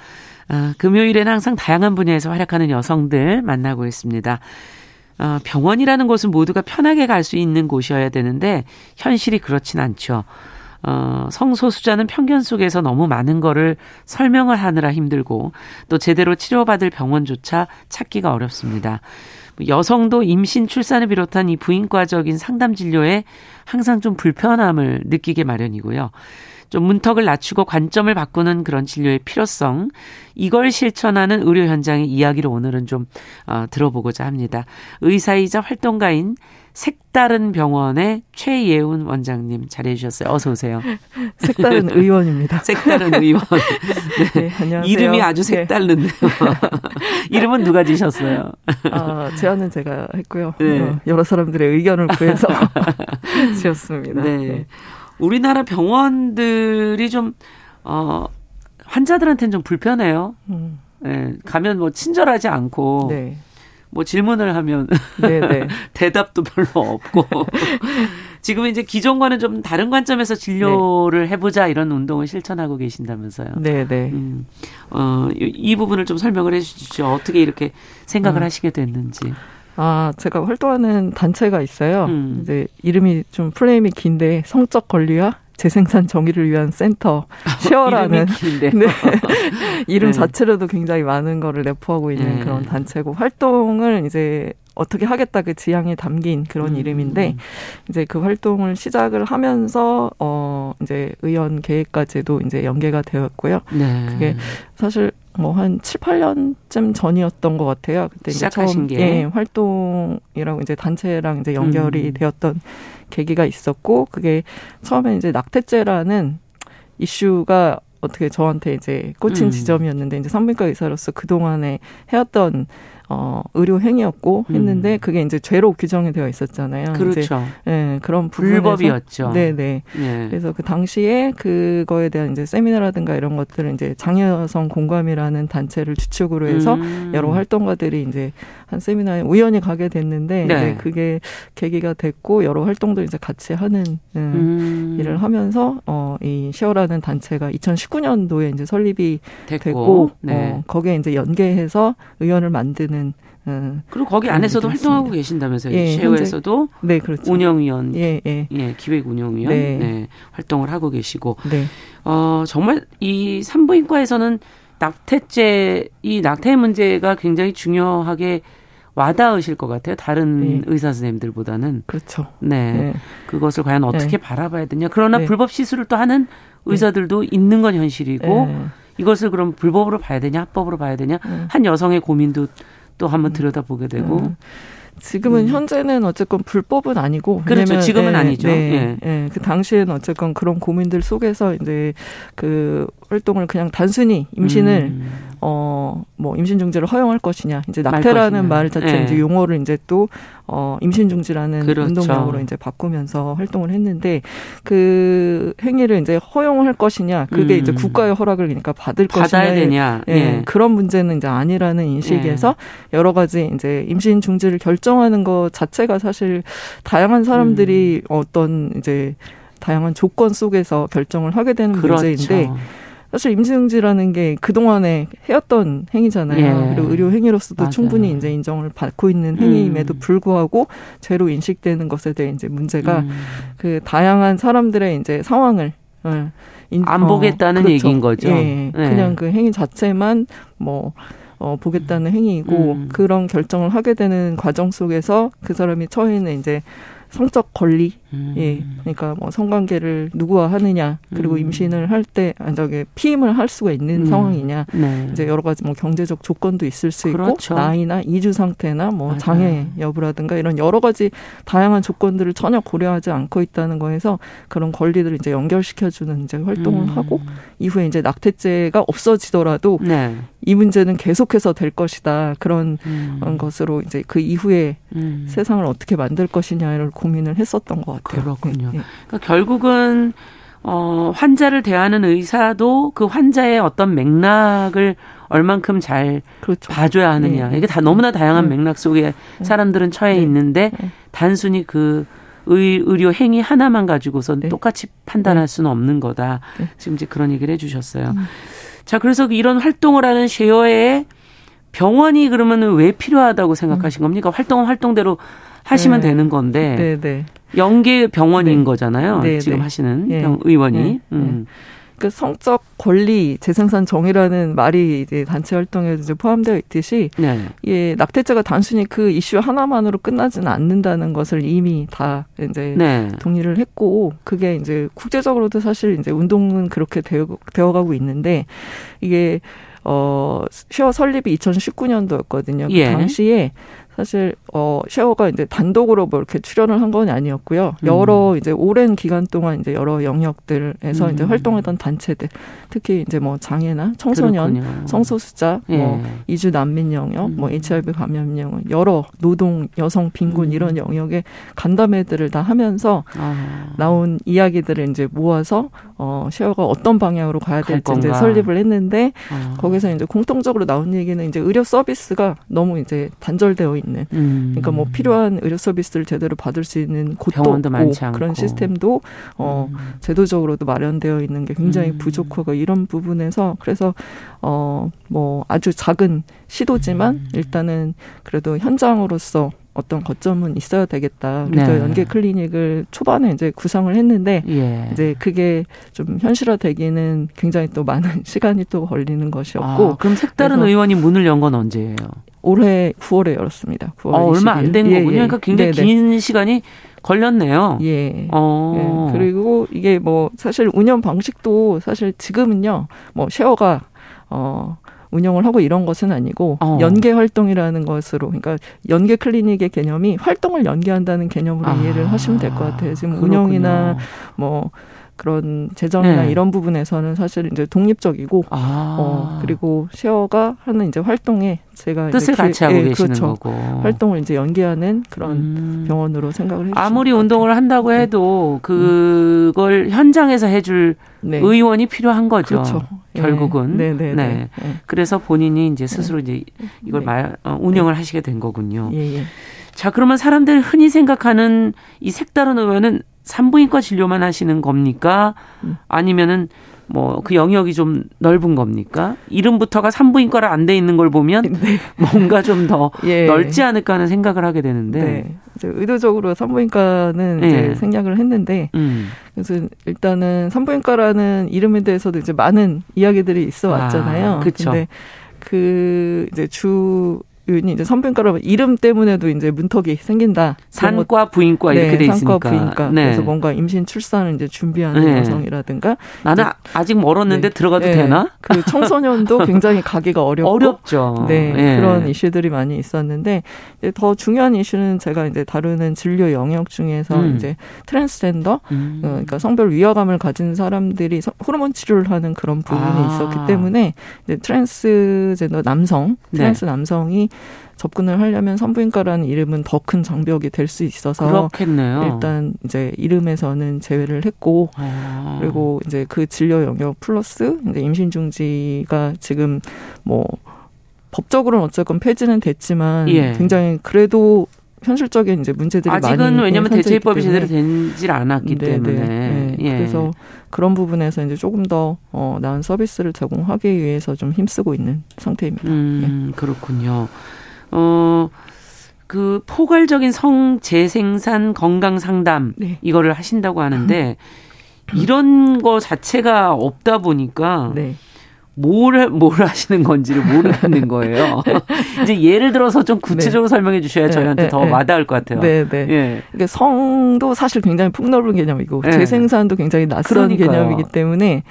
아, 금요일에는 항상 다양한 분야에서 활약하는 여성들 만나고 있습니다. 어, 병원이라는 곳은 모두가 편하게 갈 수 있는 곳이어야 되는데 현실이 그렇진 않죠. 어, 성소수자는 편견 속에서 너무 많은 거를 설명을 하느라 힘들고 또 제대로 치료받을 병원조차 찾기가 어렵습니다. 여성도 임신 출산을 비롯한 이 부인과적인 상담 진료에 항상 좀 불편함을 느끼게 마련이고요. 좀 문턱을 낮추고 관점을 바꾸는 그런 진료의 필요성 이걸 실천하는 의료 현장의 이야기를 오늘은 좀 어, 들어보고자 합니다. 의사이자 활동가인 색다른 병원의 최예훈 원장님 자리해 주셨어요. 어서 오세요. 색다른 의원입니다. 색다른 의원. 네. 네, 안녕하세요. 이름이 아주 네. 색다른데요. 네. 이름은 누가 지셨어요? 아, 제안은 제가 했고요. 네. 어, 여러 사람들의 의견을 구해서 지었습니다. 네. 네. 우리나라 병원들이 좀, 어, 환자들한테는 좀 불편해요. 음. 네, 가면 뭐 친절하지 않고. 네. 뭐 질문을 하면 네, 네. 대답도 별로 없고 지금은 이제 기존과는 좀 다른 관점에서 진료를 네. 해보자 이런 운동을 실천하고 계신다면서요. 네, 네. 음, 어, 이 부분을 좀 설명을 해주시죠. 어떻게 이렇게 생각을 음. 하시게 됐는지. 아, 제가 활동하는 단체가 있어요. 음. 이제 이름이 좀 플레임이 긴데 성적 권리와 재생산 정의를 위한 센터 쉐어라는 네. 이름 네. 자체로도 굉장히 많은 거를 내포하고 있는 네. 그런 단체고 활동을 이제 어떻게 하겠다 그 지향이 담긴 그런 음. 이름인데 이제 그 활동을 시작을 하면서 어 이제 의원 계획까지도 이제 연계가 되었고요. 네. 그게 사실 뭐 한 7, 8년쯤 전이었던 것 같아요. 그때 이제 처음 게. 예, 활동이라고 이제 단체랑 이제 연결이 음. 되었던 계기가 있었고 그게 처음에 이제 낙태죄라는 이슈가 어떻게 저한테 이제 꽂힌 음. 지점이었는데 이제 산부인과 의사로서 그동안에 해왔던 어, 의료 행위였고 했는데 음. 그게 이제 죄로 규정이 되어 있었잖아요. 그렇죠. 예, 그런 불법이었죠. 네, 네. 예. 그래서 그 당시에 그거에 대한 이제 세미나라든가 이런 것들을 이제 장여성 공감이라는 단체를 주축으로 해서 음. 여러 활동가들이 이제 한 세미나에 우연히 가게 됐는데 네. 이제 그게 계기가 됐고 여러 활동도 이제 같이 하는 예, 음. 일을 하면서 어, 이 쉐어라는 단체가 2019년도에 이제 설립이 됐고, 됐고 네. 어, 거기에 이제 연계해서 의원을 만드는 하는 어, 그리고 거기 안에서도 활동하고 계신다면서요. 예, 쉐어에서도 네, 그렇죠. 운영위원, 예, 예. 예 기획 운영위원 네. 네, 활동을 하고 계시고, 네. 어 정말 이 산부인과에서는 낙태죄 이 낙태 문제가 굉장히 중요하게 와닿으실 것 같아요. 다른 네. 의사 선생님들보다는. 그렇죠. 네. 네. 그것을 과연 어떻게 네. 바라봐야 되냐. 그러나 네. 불법 시술을 또 하는 의사들도 있는 건 현실이고 네. 이것을 그럼 불법으로 봐야 되냐, 합법으로 봐야 되냐, 음. 한 여성의 고민도 또 한번 음. 들여다보게 되고. 음. 지금은 음. 현재는 어쨌건 불법은 아니고 그렇죠. 지금은 네, 아니죠. 네, 예. 네, 그 당시에는 어쨌건 그런 고민들 속에서 이제 그 활동을 그냥 단순히 임신을 음. 어 뭐 임신 중지를 허용할 것이냐 이제 낙태라는 말 자체 네. 이제 용어를 이제 또 어 임신 중지라는 그렇죠. 운동명으로 이제 바꾸면서 활동을 했는데 그 행위를 이제 허용할 것이냐 그게 음. 이제 국가의 허락을 그러니까 받을 것이냐 되냐 예, 예. 그런 문제는 이제 아니라는 인식에서 예. 여러 가지 이제 임신 중지를 결정하는 것 자체가 사실 다양한 사람들이 음. 어떤 이제 다양한 조건 속에서 결정을 하게 되는 그렇죠. 문제인데 사실 임신응지라는 게 그동안에 해왔던 행위잖아요. 예. 그리고 의료 행위로서도 맞아요. 충분히 이제 인정을 받고 있는 행위임에도 음. 불구하고 죄로 인식되는 것에 대해 이제 문제가 음. 그 다양한 사람들의 이제 상황을 어, 인, 안 보겠다는 어, 그렇죠. 얘기인 거죠. 예. 네. 그냥 그 행위 자체만 뭐 어, 보겠다는 행위이고 음. 그런 결정을 하게 되는 과정 속에서 그 사람이 처해 있는 이제 성적 권리, 음. 예, 그러니까 뭐 성관계를 누구와 하느냐, 그리고 음. 임신을 할 때, 아, 저기 피임을 할 수가 있는 음. 상황이냐, 네. 이제 여러 가지 뭐 경제적 조건도 있을 수 그렇죠. 있고, 나이나 이주 상태나 뭐 맞아요. 장애 여부라든가 이런 여러 가지 다양한 조건들을 전혀 고려하지 않고 있다는 거에서 그런 권리들을 이제 연결시켜주는 이제 활동을 음. 하고 이후에 이제 낙태죄가 없어지더라도 네. 이 문제는 계속해서 될 것이다 그런 음. 것으로 이제 그 이후에 음. 세상을 어떻게 만들 것이냐를 고민을 했었던 것 같아요. 그렇군요. 네. 그러니까 결국은 어, 환자를 대하는 의사도 그 환자의 어떤 맥락을 얼만큼 잘 그렇죠. 봐줘야 하느냐. 네. 이게 다 너무나 다양한 네. 맥락 속에 네. 사람들은 처해 네. 있는데 네. 단순히 그 의, 의료 행위 하나만 가지고서 네. 똑같이 판단할 수는 없는 거다. 지금 이제 그런 얘기를 해주셨어요. 음. 자, 그래서 이런 활동을 하는 쉐어에 병원이 그러면 왜 필요하다고 생각하신 음. 겁니까? 활동은 활동대로 하시면 네. 되는 건데 네, 네. 연계 병원인 네. 거잖아요. 네, 지금 네. 하시는 네. 병, 의원이. 음. 그 성적 권리 재생산 정의라는 말이 이제 단체 활동에 이제 포함되어 있듯이 네. 예, 낙태죄가 단순히 그 이슈 하나만으로 끝나지는 않는다는 것을 이미 다 이제 네. 동의를 했고 그게 이제 국제적으로도 사실 이제 운동은 그렇게 되어, 되어가고 있는데 이게 어, 쉐어 설립이 2019년도였거든요. 그 예. 당시에 사실 어 셰어가 이제 단독으로 뭐 이렇게 출연을 한 건 아니었고요. 여러 음. 이제 오랜 기간 동안 이제 여러 영역들에서 음. 이제 활동했던 단체들, 특히 이제 뭐 장애나 청소년, 그렇군요. 성소수자, 예. 뭐 이주 난민 영역, 음. 뭐 HIV 감염 영역, 여러 노동, 여성 빈곤 음. 이런 영역의 간담회들을 다 하면서 아. 나온 이야기들을 이제 모아서 어 셰어가 어떤 방향으로 가야 될지 이제 설립을 했는데 아. 거기서 이제 공통적으로 나온 얘기는 이제 의료 서비스가 너무 이제 단절되어 있는 있는. 음. 그러니까 뭐 필요한 의료 서비스를 제대로 받을 수 있는 곳도 없고 그런 시스템도 어 음. 제도적으로도 마련되어 있는 게 굉장히 음. 부족하고 이런 부분에서 그래서 어 뭐 아주 작은 시도지만 음. 일단은 그래도 현장으로서 어떤 거점은 있어야 되겠다. 그래서 네. 연계 클리닉을 초반에 이제 구성을 했는데 예. 이제 그게 좀 현실화되기는 굉장히 또 많은 시간이 또 걸리는 것이었고. 아, 그럼 색다른 의원이 문을 연 건 언제예요? 올해 9월에 열었습니다. 9월 어, 얼마 안 된 거군요. 예, 예. 그러니까 굉장히 네네. 긴 시간이 걸렸네요. 예. 어. 예. 그리고 이게 뭐 사실 운영 방식도 사실 지금은요. 뭐 쉐어가 어 운영을 하고 이런 것은 아니고 어. 연계 활동이라는 것으로 그러니까 연계 클리닉의 개념이 활동을 연계한다는 개념으로 아. 이해를 하시면 될 것 같아요. 지금 그렇군요. 운영이나 뭐 그런 재정이나 네. 이런 부분에서는 사실 이제 독립적이고 아. 어 그리고 쉐어가 하는 이제 활동에 제가 뜻을 같이 하고 예, 계시는 그렇죠. 거고 활동을 이제 연계하는 그런 음. 병원으로 생각을 해 아무리 운동을 한다고 네. 해도 그걸 음. 현장에서 해줄 네. 의원이 필요한 거죠. 그렇죠. 예. 결국은 네. 네. 네. 네. 그래서 본인이 이제 스스로 이제 이걸 말 어, 운영을 하시게 된 거군요. 예, 예. 자 그러면 사람들이 흔히 생각하는 이 색다른 의원은 산부인과 진료만 하시는 겁니까? 아니면은 뭐 그 영역이 좀 넓은 겁니까? 이름부터가 산부인과를 안 돼 있는 걸 보면 네. 뭔가 좀더 예. 넓지 않을까 하는 생각을 하게 되는데 네. 이제 의도적으로 산부인과는 네. 이제 생략을 했는데 음. 그래서 일단은 산부인과라는 이름에 대해서도 이제 많은 이야기들이 있어 왔잖아요. 아, 그렇죠. 근데 그 이제 주 요인이 이제 산부인과라 이름 때문에도 이제 문턱이 생긴다. 산과 부인과 이렇게 네, 돼 있으니까. 산과 부인과. 네. 그래서 뭔가 임신 출산을 이제 준비하는 네. 여성이라든가. 나는 아직 멀었는데 네. 들어가도 네. 되나? 그 청소년도 굉장히 가기가 어렵고. 어렵죠. 네, 네, 그런 이슈들이 많이 있었는데 더 중요한 이슈는 제가 이제 다루는 진료 영역 중에서 음. 이제 트랜스젠더, 음. 어, 그러니까 성별 위화감을 가진 사람들이 호르몬 치료를 하는 그런 부분이 아. 있었기 때문에 이제 트랜스젠더 남성, 트랜스 남성이 접근을 하려면 산부인과라는 이름은 더 큰 장벽이 될 수 있어서 그렇겠네요. 일단 이제 이름에서는 제외를 했고 아. 그리고 이제 그 진료 영역 플러스 이제 임신 중지가 지금 뭐 법적으로는 어쨌건 폐지는 됐지만 예. 굉장히 그래도 현실적인 이제 문제들이 아직은 많이 왜냐하면 대체법이 제대로 되질 않았기 네, 네. 때문에 네, 예. 그래서 그런 부분에서 이제 조금 더 어, 나은 서비스를 제공하기 위해서 좀 힘쓰고 있는 상태입니다. 음, 예. 그렇군요. 어, 그 포괄적인 성 재생산 건강 상담 네. 이거를 하신다고 하는데 이런 거 자체가 없다 보니까 네. 뭘, 뭘 하시는 건지를 모르겠는 거예요. 이제 예를 들어서 좀 구체적으로 네. 설명해 주셔야 네, 저희한테 네, 더 네. 와닿을 것 같아요. 네, 네. 예. 그러니까 성도 사실 굉장히 폭넓은 개념이고 네. 재생산도 굉장히 낯선 그러니까요. 개념이기 때문에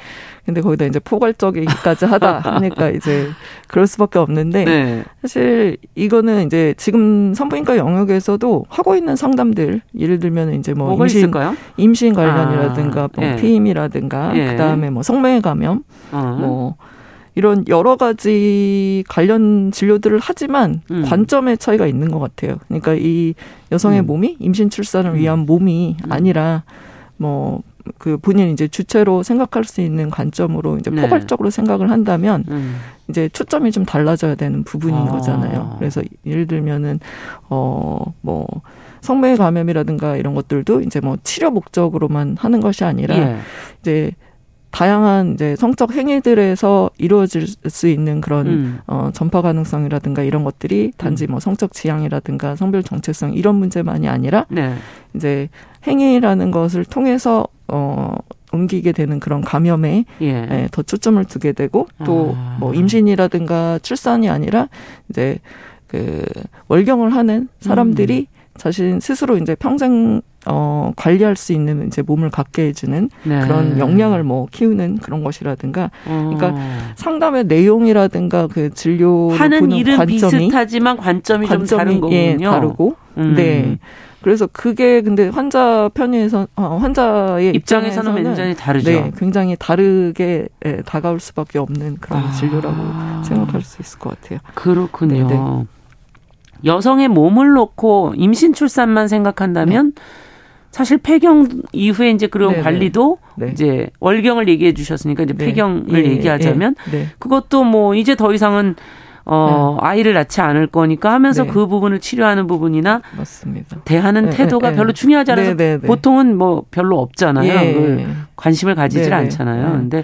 근데 거기다 이제 포괄적이기까지 하다 하니까 이제 그럴 수밖에 없는데 네. 사실 이거는 이제 지금 산부인과 영역에서도 하고 있는 상담들 예를 들면 이제 뭐 임신 있을까요? 임신 관련이라든가 아, 뭐 예. 피임이라든가 예. 그다음에 뭐 성매매 감염 어. 뭐 이런 여러 가지 관련 진료들을 하지만 음. 관점의 차이가 있는 것 같아요. 그러니까 이 여성의 음. 몸이 임신 출산을 음. 위한 몸이 음. 아니라 뭐 그 본인 이제 주체로 생각할 수 있는 관점으로 이제 네. 포괄적으로 생각을 한다면 음. 이제 초점이 좀 달라져야 되는 부분인 아. 거잖아요. 그래서 예를 들면은 어뭐 성매매 감염이라든가 이런 것들도 이제 뭐 치료 목적으로만 하는 것이 아니라 예. 이제 다양한 이제 성적 행위들에서 이루어질 수 있는 그런 음. 어 전파 가능성이라든가 이런 것들이 단지 음. 뭐 성적 지향이라든가 성별 정체성 이런 문제만이 아니라 네. 이제 행위라는 것을 통해서 어 옮기게 되는 그런 감염에 예. 예, 더 초점을 두게 되고 또뭐 아. 임신이라든가 출산이 아니라 이제 그 월경을 하는 사람들이 음. 자신 스스로 이제 평생 어 관리할 수 있는 이제 몸을 갖게 해주는 네. 그런 역량을 뭐 키우는 그런 것이라든가 그러니까 어. 상담의 내용이라든가 그 진료 하는 일은 관점이 비슷하지만 관점이, 관점이 좀 다른 거군요. 예, 다르고 음. 네. 그래서 그게 근데 환자 편에서 어, 환자의 입장에서는, 입장에서는 굉장히 다르죠. 네, 굉장히 다르게 예, 다가올 수밖에 없는 그런 아. 진료라고 생각할 수 있을 것 같아요. 그렇군요. 네네. 네. 여성의 몸을 놓고 임신 출산만 생각한다면 네. 사실 폐경 이후에 이제 그런 네네. 관리도 네. 이제 월경을 얘기해 주셨으니까 이제 네. 폐경을 예, 얘기하자면 예, 네. 그것도 뭐 이제 더 이상은 어 네. 아이를 낳지 않을 거니까 하면서 네. 그 부분을 치료하는 부분이나 맞습니다. 대하는 네, 태도가 별로 중요하지 않아서 보통은 뭐 별로 없잖아요. 예. 관심을 가지질 않잖아요. 근데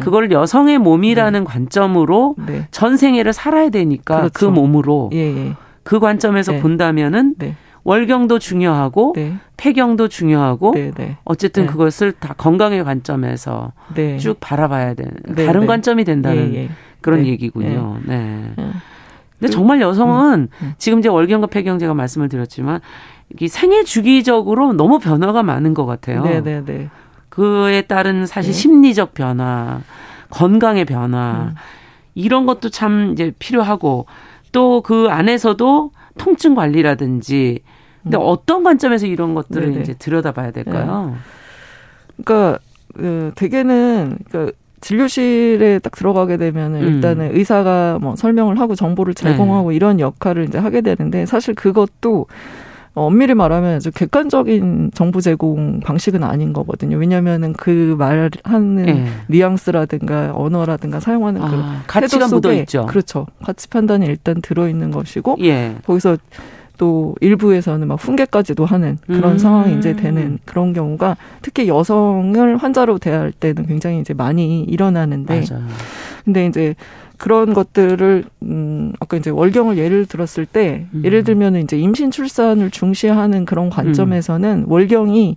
그걸 여성의 몸이라는 관점으로 전 생애를 살아야 되니까 그렇죠. 그 몸으로 예. 그 관점에서 네. 본다면은 네. 월경도 중요하고 네. 폐경도 중요하고 네, 네. 어쨌든 네. 그것을 다 건강의 관점에서 쭉 바라봐야 되는 다른 관점이 된다는 예, 예. 그런 얘기군요. 네. 예. 근데 정말 여성은 음, 음. 지금 이제 월경과 폐경 제가 말씀을 드렸지만 이 생애 주기적으로 너무 변화가 많은 것 같아요. 네, 네, 네. 그에 따른 사실 심리적 변화, 건강의 변화 음. 이런 것도 참 이제 필요하고 또 그 안에서도 통증 관리라든지 근데 음. 어떤 관점에서 이런 것들을 네네. 이제 들여다봐야 될까요? 네. 그러니까 그 대개는 그 진료실에 딱 들어가게 되면은 음. 일단은 의사가 뭐 설명을 하고 정보를 제공하고 네. 이런 역할을 이제 하게 되는데 사실 그것도 어, 엄밀히 말하면 아주 객관적인 정보 제공 방식은 아닌 거거든요. 왜냐면은 그 말하는 네. 뉘앙스라든가 언어라든가 사용하는 그 아, 그 가치가 묻어 있죠. 그렇죠. 가치 판단이 일단 들어 있는 것이고 예. 거기서 또 일부에서는 막 훈계까지도 하는 그런 음. 상황이 이제 되는 그런 경우가 특히 여성을 환자로 대할 때는 굉장히 이제 많이 일어나는데 맞아요. 근데 이제 그런 것들을 음 아까 이제 월경을 예를 들었을 때 음. 예를 들면은 이제 임신 출산을 중시하는 그런 관점에서는 음. 월경이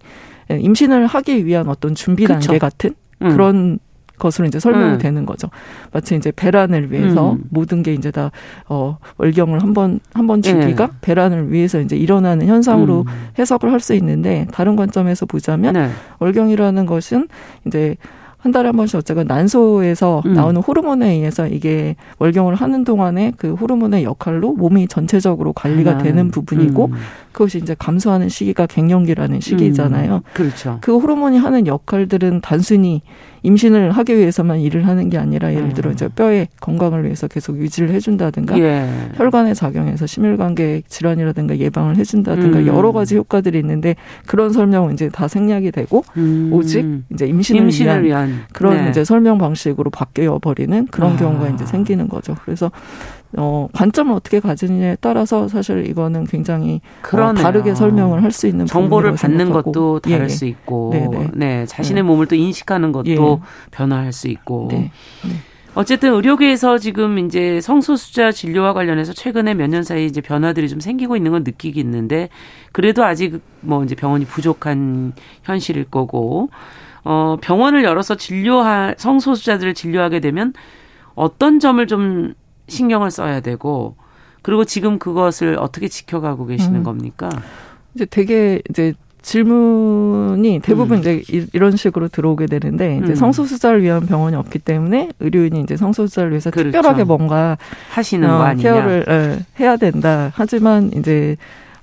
임신을 하기 위한 어떤 준비 단계 그쵸. 같은 음. 그런 것으로 이제 설명이 음. 되는 거죠. 마치 이제 배란을 위해서 음. 모든 게 이제 다, 어, 월경을 한 번, 한번 주기가 네. 배란을 위해서 이제 일어나는 현상으로 음. 해석을 할 수 있는데, 다른 관점에서 보자면, 네. 월경이라는 것은 이제 한 달에 한 번씩 어쨌건 난소에서 음. 나오는 호르몬에 의해서 이게 월경을 하는 동안에 그 호르몬의 역할로 몸이 전체적으로 관리가 아, 되는 부분이고 음. 그것이 이제 감소하는 시기가 갱년기라는 시기잖아요. 음. 그렇죠. 그 호르몬이 하는 역할들은 단순히 임신을 하기 위해서만 일을 하는 게 아니라 예를 들어 이제 뼈의 건강을 위해서 계속 유지를 해준다든가 예. 혈관에 작용해서 심혈관계 질환이라든가 예방을 해준다든가 음. 여러 가지 효과들이 있는데 그런 설명은 이제 다 생략이 되고 음. 오직 이제 임신을, 임신을 위한, 위한, 음. 그런 네. 이제 설명 방식으로 바뀌어 버리는 그런 아. 경우가 이제 생기는 거죠. 그래서 어, 관점을 어떻게 가지느냐에 따라서 사실 이거는 굉장히 어, 다르게 설명을 할 수 있는 정보를 받는 생각하고. 것도 다를 예. 수 있고, 네네. 네 자신의 네. 몸을 또 인식하는 것도 예. 변화할 수 있고. 네. 네. 어쨌든 의료계에서 지금 이제 성소수자 진료와 관련해서 최근에 몇 년 사이 이제 변화들이 좀 생기고 있는 건 느끼기 있는데 그래도 아직 뭐 이제 병원이 부족한 현실일 거고 어 병원을 열어서 진료할 성소수자들을 진료하게 되면 어떤 점을 좀 신경을 써야 되고 그리고 지금 그것을 어떻게 지켜가고 계시는 음. 겁니까? 이제 되게 이제 질문이 대부분 음. 이제 이런 식으로 들어오게 되는데 이제 음. 성소수자를 위한 병원이 없기 때문에 의료인이 이제 성소수자를 위해서 그렇죠. 특별하게 뭔가 하시는 어, 거 아니냐 케어를 예, 해야 된다. 하지만 이제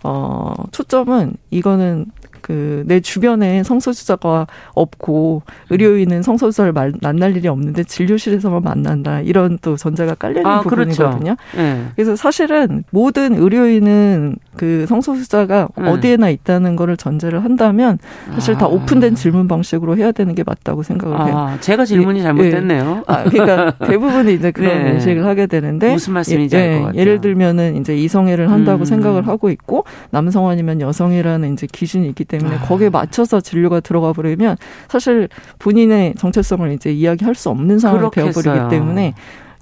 어 초점은 이거는 그 내 주변에 성소수자가 없고 의료인은 성소수자를 만날 일이 없는데 진료실에서만 만난다 이런 또 전제가 깔려 있는 아, 부분이거든요. 그렇죠. 네. 그래서 사실은 모든 의료인은 그 성소수자가 네. 어디에나 있다는 거를 전제를 한다면 사실 아. 다 오픈된 질문 방식으로 해야 되는 게 맞다고 생각을 해요. 아, 제가 질문이 예, 잘못됐네요. 예. 아, 그러니까 대부분이 이제 그런 네. 인식을 하게 되는데 무슨 말씀인지 예, 알것 같아요. 예를 들면은 이제 이성애를 한다고 음. 생각을 하고 있고 남성 아니면 여성이라는 이제 기준이 있기 때문에 때문에 아. 거기에 맞춰서 진료가 들어가 버리면 사실 본인의 정체성을 이제 이야기할 수 없는 상황이 되어버리기 때문에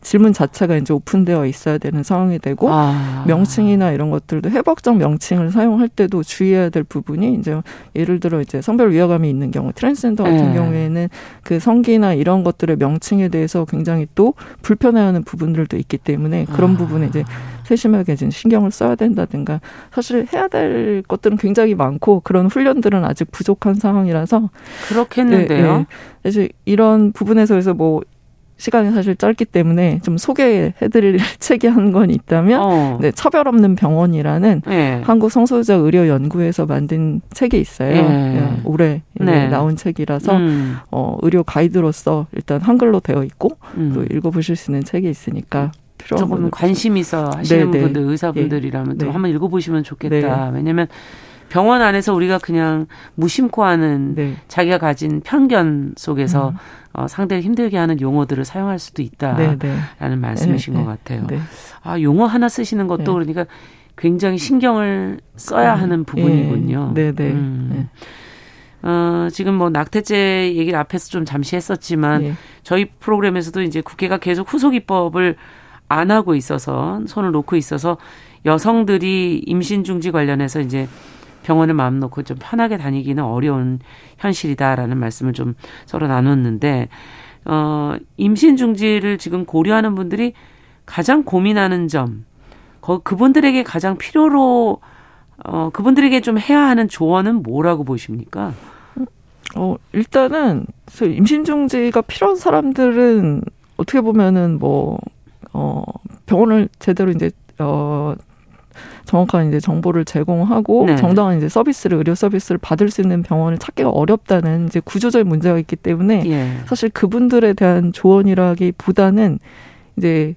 질문 자체가 이제 오픈되어 있어야 되는 상황이 되고 아. 명칭이나 이런 것들도 해박적 명칭을 사용할 때도 주의해야 될 부분이 이제 예를 들어 이제 성별 위화감이 있는 경우 트랜스젠더 같은 네. 경우에는 그 성기나 이런 것들의 명칭에 대해서 굉장히 또 불편해하는 부분들도 있기 때문에 그런 아. 부분에 이제 세심하게 좀 신경을 써야 된다든가 사실 해야 될 것들은 굉장히 많고 그런 훈련들은 아직 부족한 상황이라서 그렇겠는데요. 네, 네. 그래서 이런 부분에서 그래서 뭐 시간이 사실 짧기 때문에 좀 소개해드릴 책이 한 권 있다면 어. 네, 차별 없는 병원이라는 네. 한국 성소수자 의료 연구에서 만든 책이 있어요. 네. 올해 네. 나온 책이라서 음. 어, 의료 가이드로서 일단 한글로 되어 있고 음. 또 읽어보실 수 있는 책이 있으니까 조금 관심 있어 하시는 네네. 네. 분들 의사분들이라면 네. 또 한번 읽어보시면 좋겠다. 네. 왜냐하면 병원 안에서 우리가 그냥 무심코 하는 네. 자기가 가진 편견 속에서 음. 어, 상대를 힘들게 하는 용어들을 사용할 수도 있다라는 네, 네. 말씀이신 것 같아요. 아 용어 하나 쓰시는 것도 그러니까 굉장히 신경을 써야 하는 부분이군요. 네, 네. 음. 어, 지금 뭐 낙태죄 얘기를 앞에서 좀 잠시 했었지만 저희 프로그램에서도 이제 국회가 계속 후속 입법을 안 하고 있어서 손을 놓고 있어서 여성들이 임신 중지 관련해서 이제 병원을 마음 놓고 좀 편하게 다니기는 어려운 현실이다라는 말씀을 좀 서로 나눴는데 어 임신 중지를 지금 고려하는 분들이 가장 고민하는 점 거, 그분들에게 가장 필요로 어 그분들에게 좀 해야 하는 조언은 뭐라고 보십니까? 어 일단은 임신 중지가 필요한 사람들은 어떻게 보면은 뭐 어, 병원을 제대로 이제, 어, 정확한 이제 정보를 제공하고 네. 정당한 이제 서비스를 의료 서비스를 받을 수 있는 병원을 찾기가 어렵다는 이제 구조적인 문제가 있기 때문에 예. 사실 그분들에 대한 조언이라기보다는 이제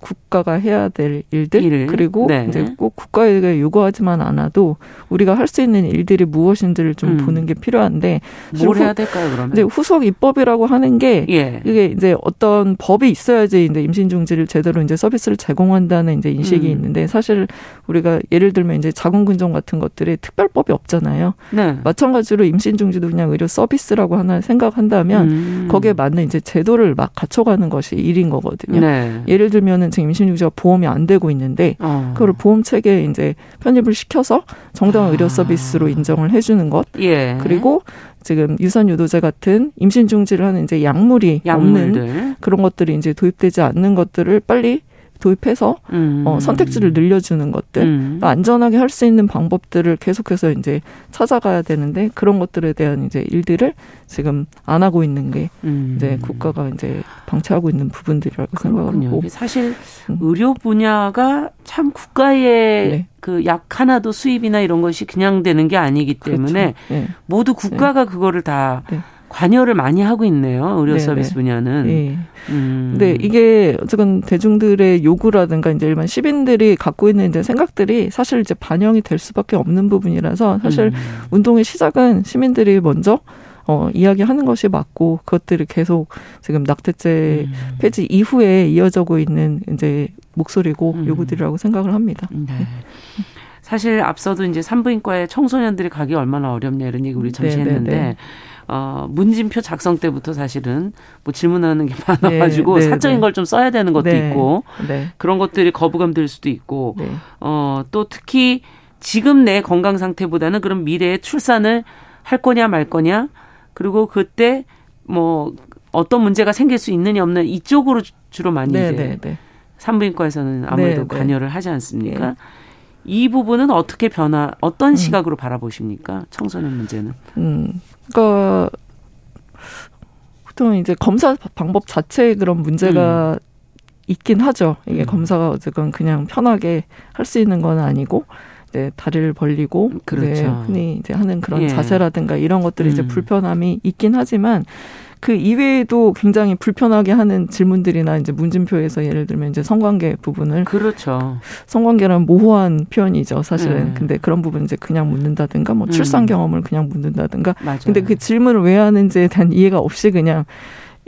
국가가 해야 될 일들 일. 그리고 네. 이제 꼭 국가에게 요구하지만 않아도 우리가 할 수 있는 일들이 무엇인지를 좀 음. 보는 게 필요한데 뭘 해야 될까요 그러면? 이제 후속 입법이라고 하는 게 예. 이게 이제 어떤 법이 있어야지 이제 임신 중지를 제대로 이제 서비스를 제공한다는 이제 인식이 음. 있는데 사실 우리가 예를 들면 이제 자궁근종 같은 것들이 특별법이 없잖아요. 네. 마찬가지로 임신 중지도 그냥 의료 서비스라고 하나 생각한다면 음. 거기에 맞는 이제 제도를 막 갖춰가는 것이 일인 거거든요. 네. 예를 들면은 있는 지금 임신중지가 보험이 안 되고 있는데 어. 그걸 보험 체계에 이제 편입을 시켜서 정당한 아. 의료 서비스로 인정을 해주는 것 예. 그리고 지금 유산 유도제 같은 임신 중지를 하는 이제 약물이 약물들. 없는 그런 것들이 이제 도입되지 않는 것들을 빨리 도입해서 음. 어, 선택지를 늘려주는 것들 음. 안전하게 할 수 있는 방법들을 계속해서 이제 찾아가야 되는데 그런 것들에 대한 이제 일들을 지금 안 하고 있는 게 음. 이제 국가가 이제 방치하고 있는 부분들이라고 생각을 하고 사실 음. 의료 분야가 참 국가의 네. 그약 하나도 수입이나 이런 것이 그냥 되는 게 아니기 때문에 그렇죠. 네. 모두 국가가 네. 그거를 다 네. 관여를 많이 하고 있네요. 의료 네네. 서비스 분야는. 네. 음. 근데 이게 어쨌든 대중들의 요구라든가 이제 일반 시민들이 갖고 있는 이제 생각들이 사실 이제 반영이 될 수밖에 없는 부분이라서 사실 음. 운동의 시작은 시민들이 먼저 어, 이야기하는 것이 맞고 그것들이 계속 지금 낙태죄 음. 폐지 이후에 이어져고 있는 이제 목소리고 음. 요구들이라고 생각을 합니다. 네. 네. 사실 앞서도 이제 산부인과에 청소년들이 가기 얼마나 어렵냐 이런 얘기 우리 잠시 네, 네, 했는데 네. 어, 문진표 작성 때부터 사실은 뭐 질문하는 게 많아가지고 네, 네, 사적인 네. 걸좀 써야 되는 것도 네, 있고 네. 그런 것들이 거부감 들 수도 있고 네. 어, 또 특히 지금 내 건강 상태보다는 그런 미래에 출산을 할 거냐 말 거냐 그리고 그때 뭐 어떤 문제가 생길 수 있느냐 없는 이쪽으로 주로 많이 이제 산부인과에서는 아무래도 관여를 하지 않습니까? 이 부분은 어떻게 변화, 어떤 음. 시각으로 바라보십니까? 청소년 문제는. 음, 그러니까 보통 이제 검사 방법 자체에 그런 문제가 음. 있긴 하죠. 이게 음. 검사가 어쨌건 그냥 편하게 할 수 있는 건 아니고 이제 다리를 벌리고 그렇죠. 이제 흔히 이제 하는 그런 예. 자세라든가 이런 것들이 음. 이제 불편함이 있긴 하지만 그 이외에도 굉장히 불편하게 하는 질문들이나 이제 문진표에서 예를 들면 이제 성관계 부분을 그렇죠. 성관계란 모호한 표현이죠, 사실은. 네. 근데 그런 부분 이제 그냥 묻는다든가 뭐 출산 음. 경험을 그냥 묻는다든가. 맞아요. 근데 그 질문을 왜 하는지에 대한 이해가 없이 그냥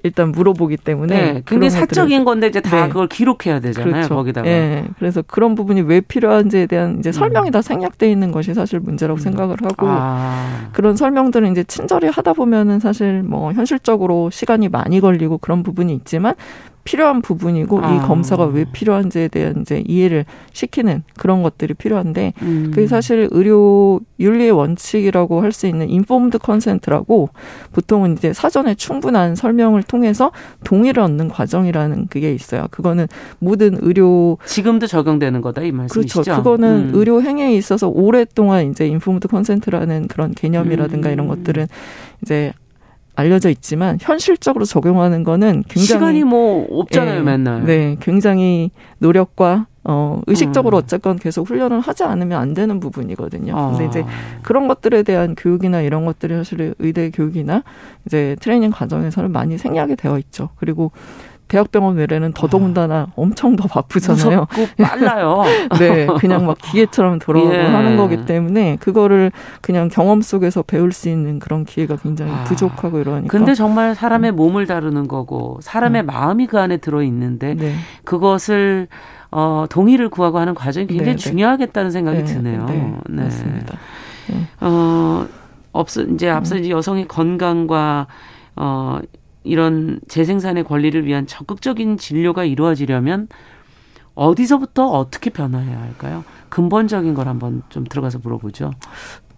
일단 물어보기 때문에. 네, 굉장히 사적인 건데 이제 다 네. 그걸 기록해야 되잖아요. 그렇죠. 거기다가. 네, 그래서 그런 부분이 왜 필요한지에 대한 이제 설명이 음. 다 생략돼 있는 것이 사실 문제라고 음. 생각을 하고 아. 그런 설명들은 이제 친절히 하다 보면은 사실 뭐 현실적으로 시간이 많이 걸리고 그런 부분이 있지만 필요한 부분이고 아. 이 검사가 왜 필요한지에 대한 이제 이해를 시키는 그런 것들이 필요한데 음. 그게 사실 의료 윤리의 원칙이라고 할 수 있는 informed consent라고 보통은 이제 사전에 충분한 설명을 통해서 동의를 얻는 과정이라는 그게 있어요. 그거는 모든 의료 지금도 적용되는 거다 이 말씀이시죠? 그렇죠. 그거는 음. 의료 행위에 있어서 오랫동안 이제 informed consent라는 그런 개념이라든가 음. 이런 것들은 이제 알려져 있지만 현실적으로 적용하는 거는 굉장히 시간이 뭐 없잖아요, 예, 맨날. 네, 굉장히 노력과 어, 의식적으로 음. 어쨌건 계속 훈련을 하지 않으면 안 되는 부분이거든요. 아. 근데 이제 그런 것들에 대한 교육이나 이런 것들이 사실 의대 교육이나 이제 트레이닝 과정에서는 많이 생략이 되어 있죠. 그리고 대학병원 외래는 더더군다나 아. 엄청 더 바쁘잖아요. 빨라요. 네, 그냥 막 기계처럼 돌아가고 예. 하는 거기 때문에 그거를 그냥 경험 속에서 배울 수 있는 그런 기회가 굉장히 아. 부족하고 이러니까. 근데 정말 사람의 음. 몸을 다루는 거고 사람의 음. 마음이 그 안에 들어 있는데 네. 그것을 어, 동의를 구하고 하는 과정이 굉장히 네, 네. 중요하겠다는 생각이 네, 드네요. 네, 네. 맞습니다. 네. 어, 없어 이제 앞서 음. 이제 여성의 건강과 어 이런 재생산의 권리를 위한 적극적인 진료가 이루어지려면 어디서부터 어떻게 변화해야 할까요? 근본적인 걸 한번 좀 들어가서 물어보죠.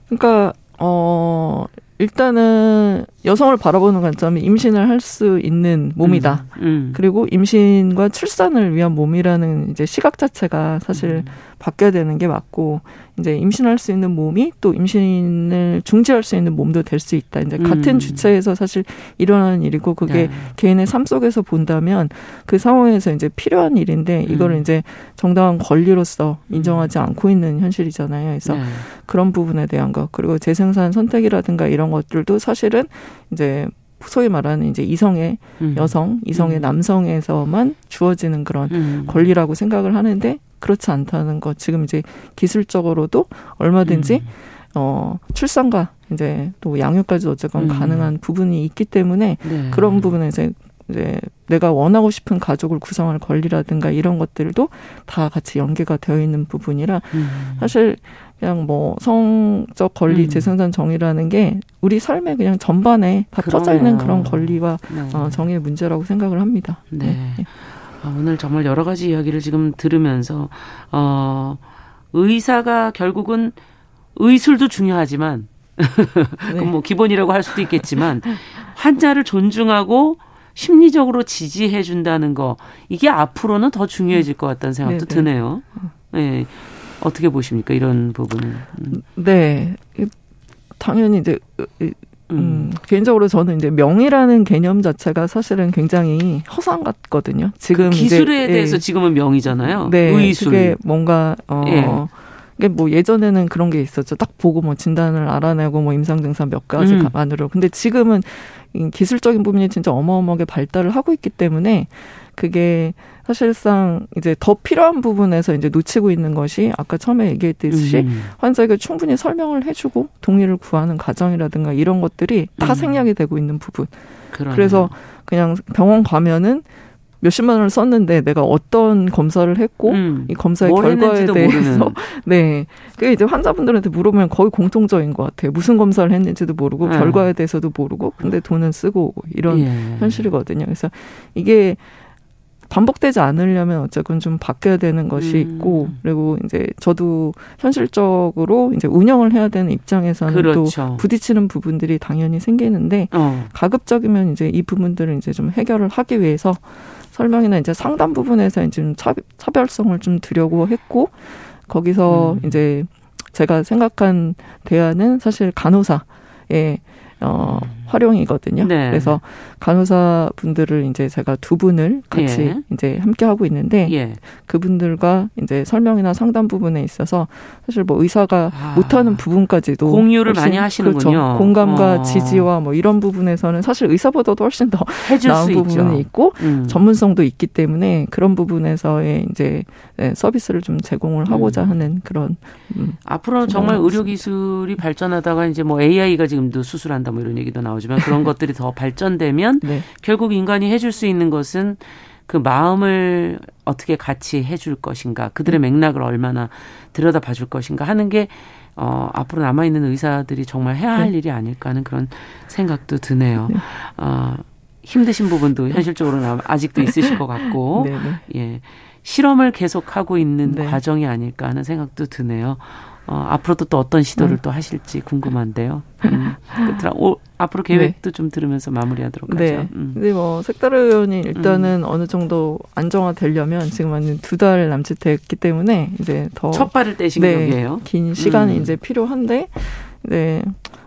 그러니까 어 일단은 여성을 바라보는 관점이 임신을 할 수 있는 몸이다. 음, 음. 그리고 임신과 출산을 위한 몸이라는 이제 시각 자체가 사실 음. 바뀌어야 되는 게 맞고 이제 임신할 수 있는 몸이 또 임신을 중지할 수 있는 몸도 될 수 있다. 이제 같은 음. 주체에서 사실 일어나는 일이고 그게 네. 개인의 삶 속에서 본다면 그 상황에서 이제 필요한 일인데 이거를 음. 이제 정당한 권리로서 인정하지 음. 않고 있는 현실이잖아요. 그래서 네. 그런 부분에 대한 것 그리고 재생산 선택이라든가 이런 것들도 사실은 이제 소위 말하는 이제 이성의 음. 여성, 이성의 음. 남성에서만 주어지는 그런 음. 권리라고 생각을 하는데 그렇지 않다는 것. 지금 이제 기술적으로도 얼마든지 음. 어 출산과 이제 또 양육까지 어쨌건 음. 가능한 부분이 있기 때문에 네. 그런 부분에 이제 이제 내가 원하고 싶은 가족을 구성할 권리라든가 이런 것들도 다 같이 연계가 되어 있는 부분이라 음. 사실 그냥 뭐 성적 권리, 음. 재생산 정의라는 게 우리 삶의 그냥 전반에 다 그러네요. 퍼져 있는 그런 권리와 네. 어, 정의의 문제라고 생각을 합니다. 네. 네. 아, 오늘 정말 여러 가지 이야기를 지금 들으면서 어 의사가 결국은 의술도 중요하지만 네. 뭐 기본이라고 할 수도 있겠지만 환자를 존중하고 심리적으로 지지해 준다는 거 이게 앞으로는 더 중요해질 것 같다는 생각도 네네. 네. 드네요. 네. 어떻게 보십니까 이런 부분은? 음. 네, 당연히 이제 음, 음, 개인적으로 저는 이제 명의라는 개념 자체가 사실은 굉장히 허상 같거든요. 지금 그 기술에 이제, 예. 대해서 예. 지금은 명의잖아요. 네, 의술. 그게 뭔가 어. 예. 뭐 예전에는 그런 게 있었죠. 딱 보고 뭐 진단을 알아내고 뭐 임상 증상 몇 가지만으로. 음. 근데 지금은 기술적인 부분이 진짜 어마어마하게 발달을 하고 있기 때문에 그게 사실상 이제 더 필요한 부분에서 이제 놓치고 있는 것이 아까 처음에 얘기했듯이 음. 환자에게 충분히 설명을 해주고 동의를 구하는 과정이라든가 이런 것들이 다 음. 생략이 되고 있는 부분. 그러네요. 그래서 그냥 병원 가면은 몇십만 원을 썼는데 내가 어떤 검사를 했고 음, 이 검사의 결과에 대해서 네 그게 이제 환자분들한테 물어보면 거의 공통적인 것 같아요 무슨 검사를 했는지도 모르고 네. 결과에 대해서도 모르고 근데 돈은 쓰고 오고 이런 예. 현실이거든요 그래서 이게 반복되지 않으려면 어쨌건 좀 바뀌어야 되는 것이 음. 있고 그리고 이제 저도 현실적으로 이제 운영을 해야 되는 입장에서는 그렇죠. 또 부딪히는 부분들이 당연히 생기는데 어. 가급적이면 이제 이 부분들을 이제 좀 해결을 하기 위해서 설명이나 이제 상담 부분에서 이제 좀 차, 차별성을 좀 두려고 했고 거기서 음. 이제 제가 생각한 대안은 사실 간호사의 어, 음. 활용이거든요. 네. 그래서 간호사 분들을 이제 제가 두 분을 같이 예. 이제 함께 하고 있는데 예. 그분들과 이제 설명이나 상담 부분에 있어서 사실 뭐 의사가 아. 못하는 부분까지도 공유를 많이 하시는군요. 그렇죠. 공감과 어. 지지와 뭐 이런 부분에서는 사실 의사보다도 훨씬 더 나은 부분이 있고 음. 전문성도 있기 때문에 그런 부분에서의 이제 네, 서비스를 좀 제공을 하고자 음. 하는 그런 음, 앞으로 정말 의료 기술이 발전하다가 이제 뭐 AI가 지금도 수술한다 뭐 이런 얘기도. 나오지만 그런 것들이 더 발전되면 네. 결국 인간이 해줄 수 있는 것은 그 마음을 어떻게 같이 해줄 것인가, 그들의 음. 맥락을 얼마나 들여다 봐 줄 것인가 하는 게 어, 앞으로 남아있는 의사들이 정말 해야 할 네. 일이 아닐까 하는 그런 생각도 드네요. 네. 어, 힘드신 부분도 현실적으로 는 아직도 있으실 것 같고, 네, 네. 예. 실험을 계속하고 있는 네. 과정이 아닐까 하는 생각도 드네요. 어, 앞으로도 또 어떤 시도를 음. 또 하실지 궁금한데요. 음. 오, 앞으로 계획도 네. 좀 들으면서 마무리하도록 하죠. 네. 음. 근데 뭐 색다른 의원이 일단은 음. 어느 정도 안정화되려면 지금 한 두 달 남짓 됐기 때문에 이제 더 첫 발을 떼신 네, 격이에요. 긴 시간이 음. 이제 필요한데 네.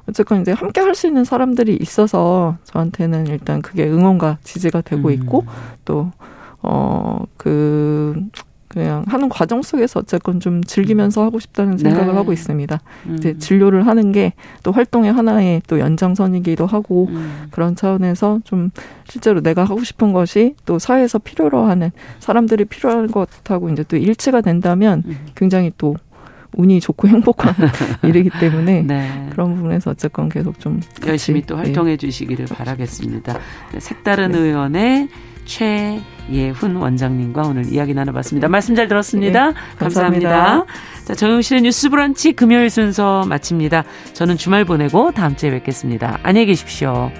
어쨌건 이제 함께 할 수 있는 사람들이 있어서 저한테는 일단 그게 응원과 지지가 되고 음. 있고 또 어, 그, 그냥 하는 과정 속에서 어쨌건 좀 즐기면서 하고 싶다는 생각을 네. 하고 있습니다. 음. 이제 진료를 하는 게 또 활동의 하나의 또 연장선이기도 하고 음. 그런 차원에서 좀 실제로 내가 하고 싶은 것이 또 사회에서 필요로 하는 사람들이 필요한 것하고 이제 또 일치가 된다면 음. 굉장히 또 운이 좋고 행복한 일이기 때문에 네. 그런 부분에서 어쨌건 계속 좀 열심히 또 활동해 네. 주시기를 바라겠습니다. 색다른 네. 의원의 최예훈 원장님과 오늘 이야기 나눠봤습니다. 말씀 잘 들었습니다. 네, 감사합니다. 감사합니다. 자, 정용실의 뉴스 브런치 금요일 순서 마칩니다. 저는 주말 보내고 다음 주에 뵙겠습니다. 안녕히 계십시오.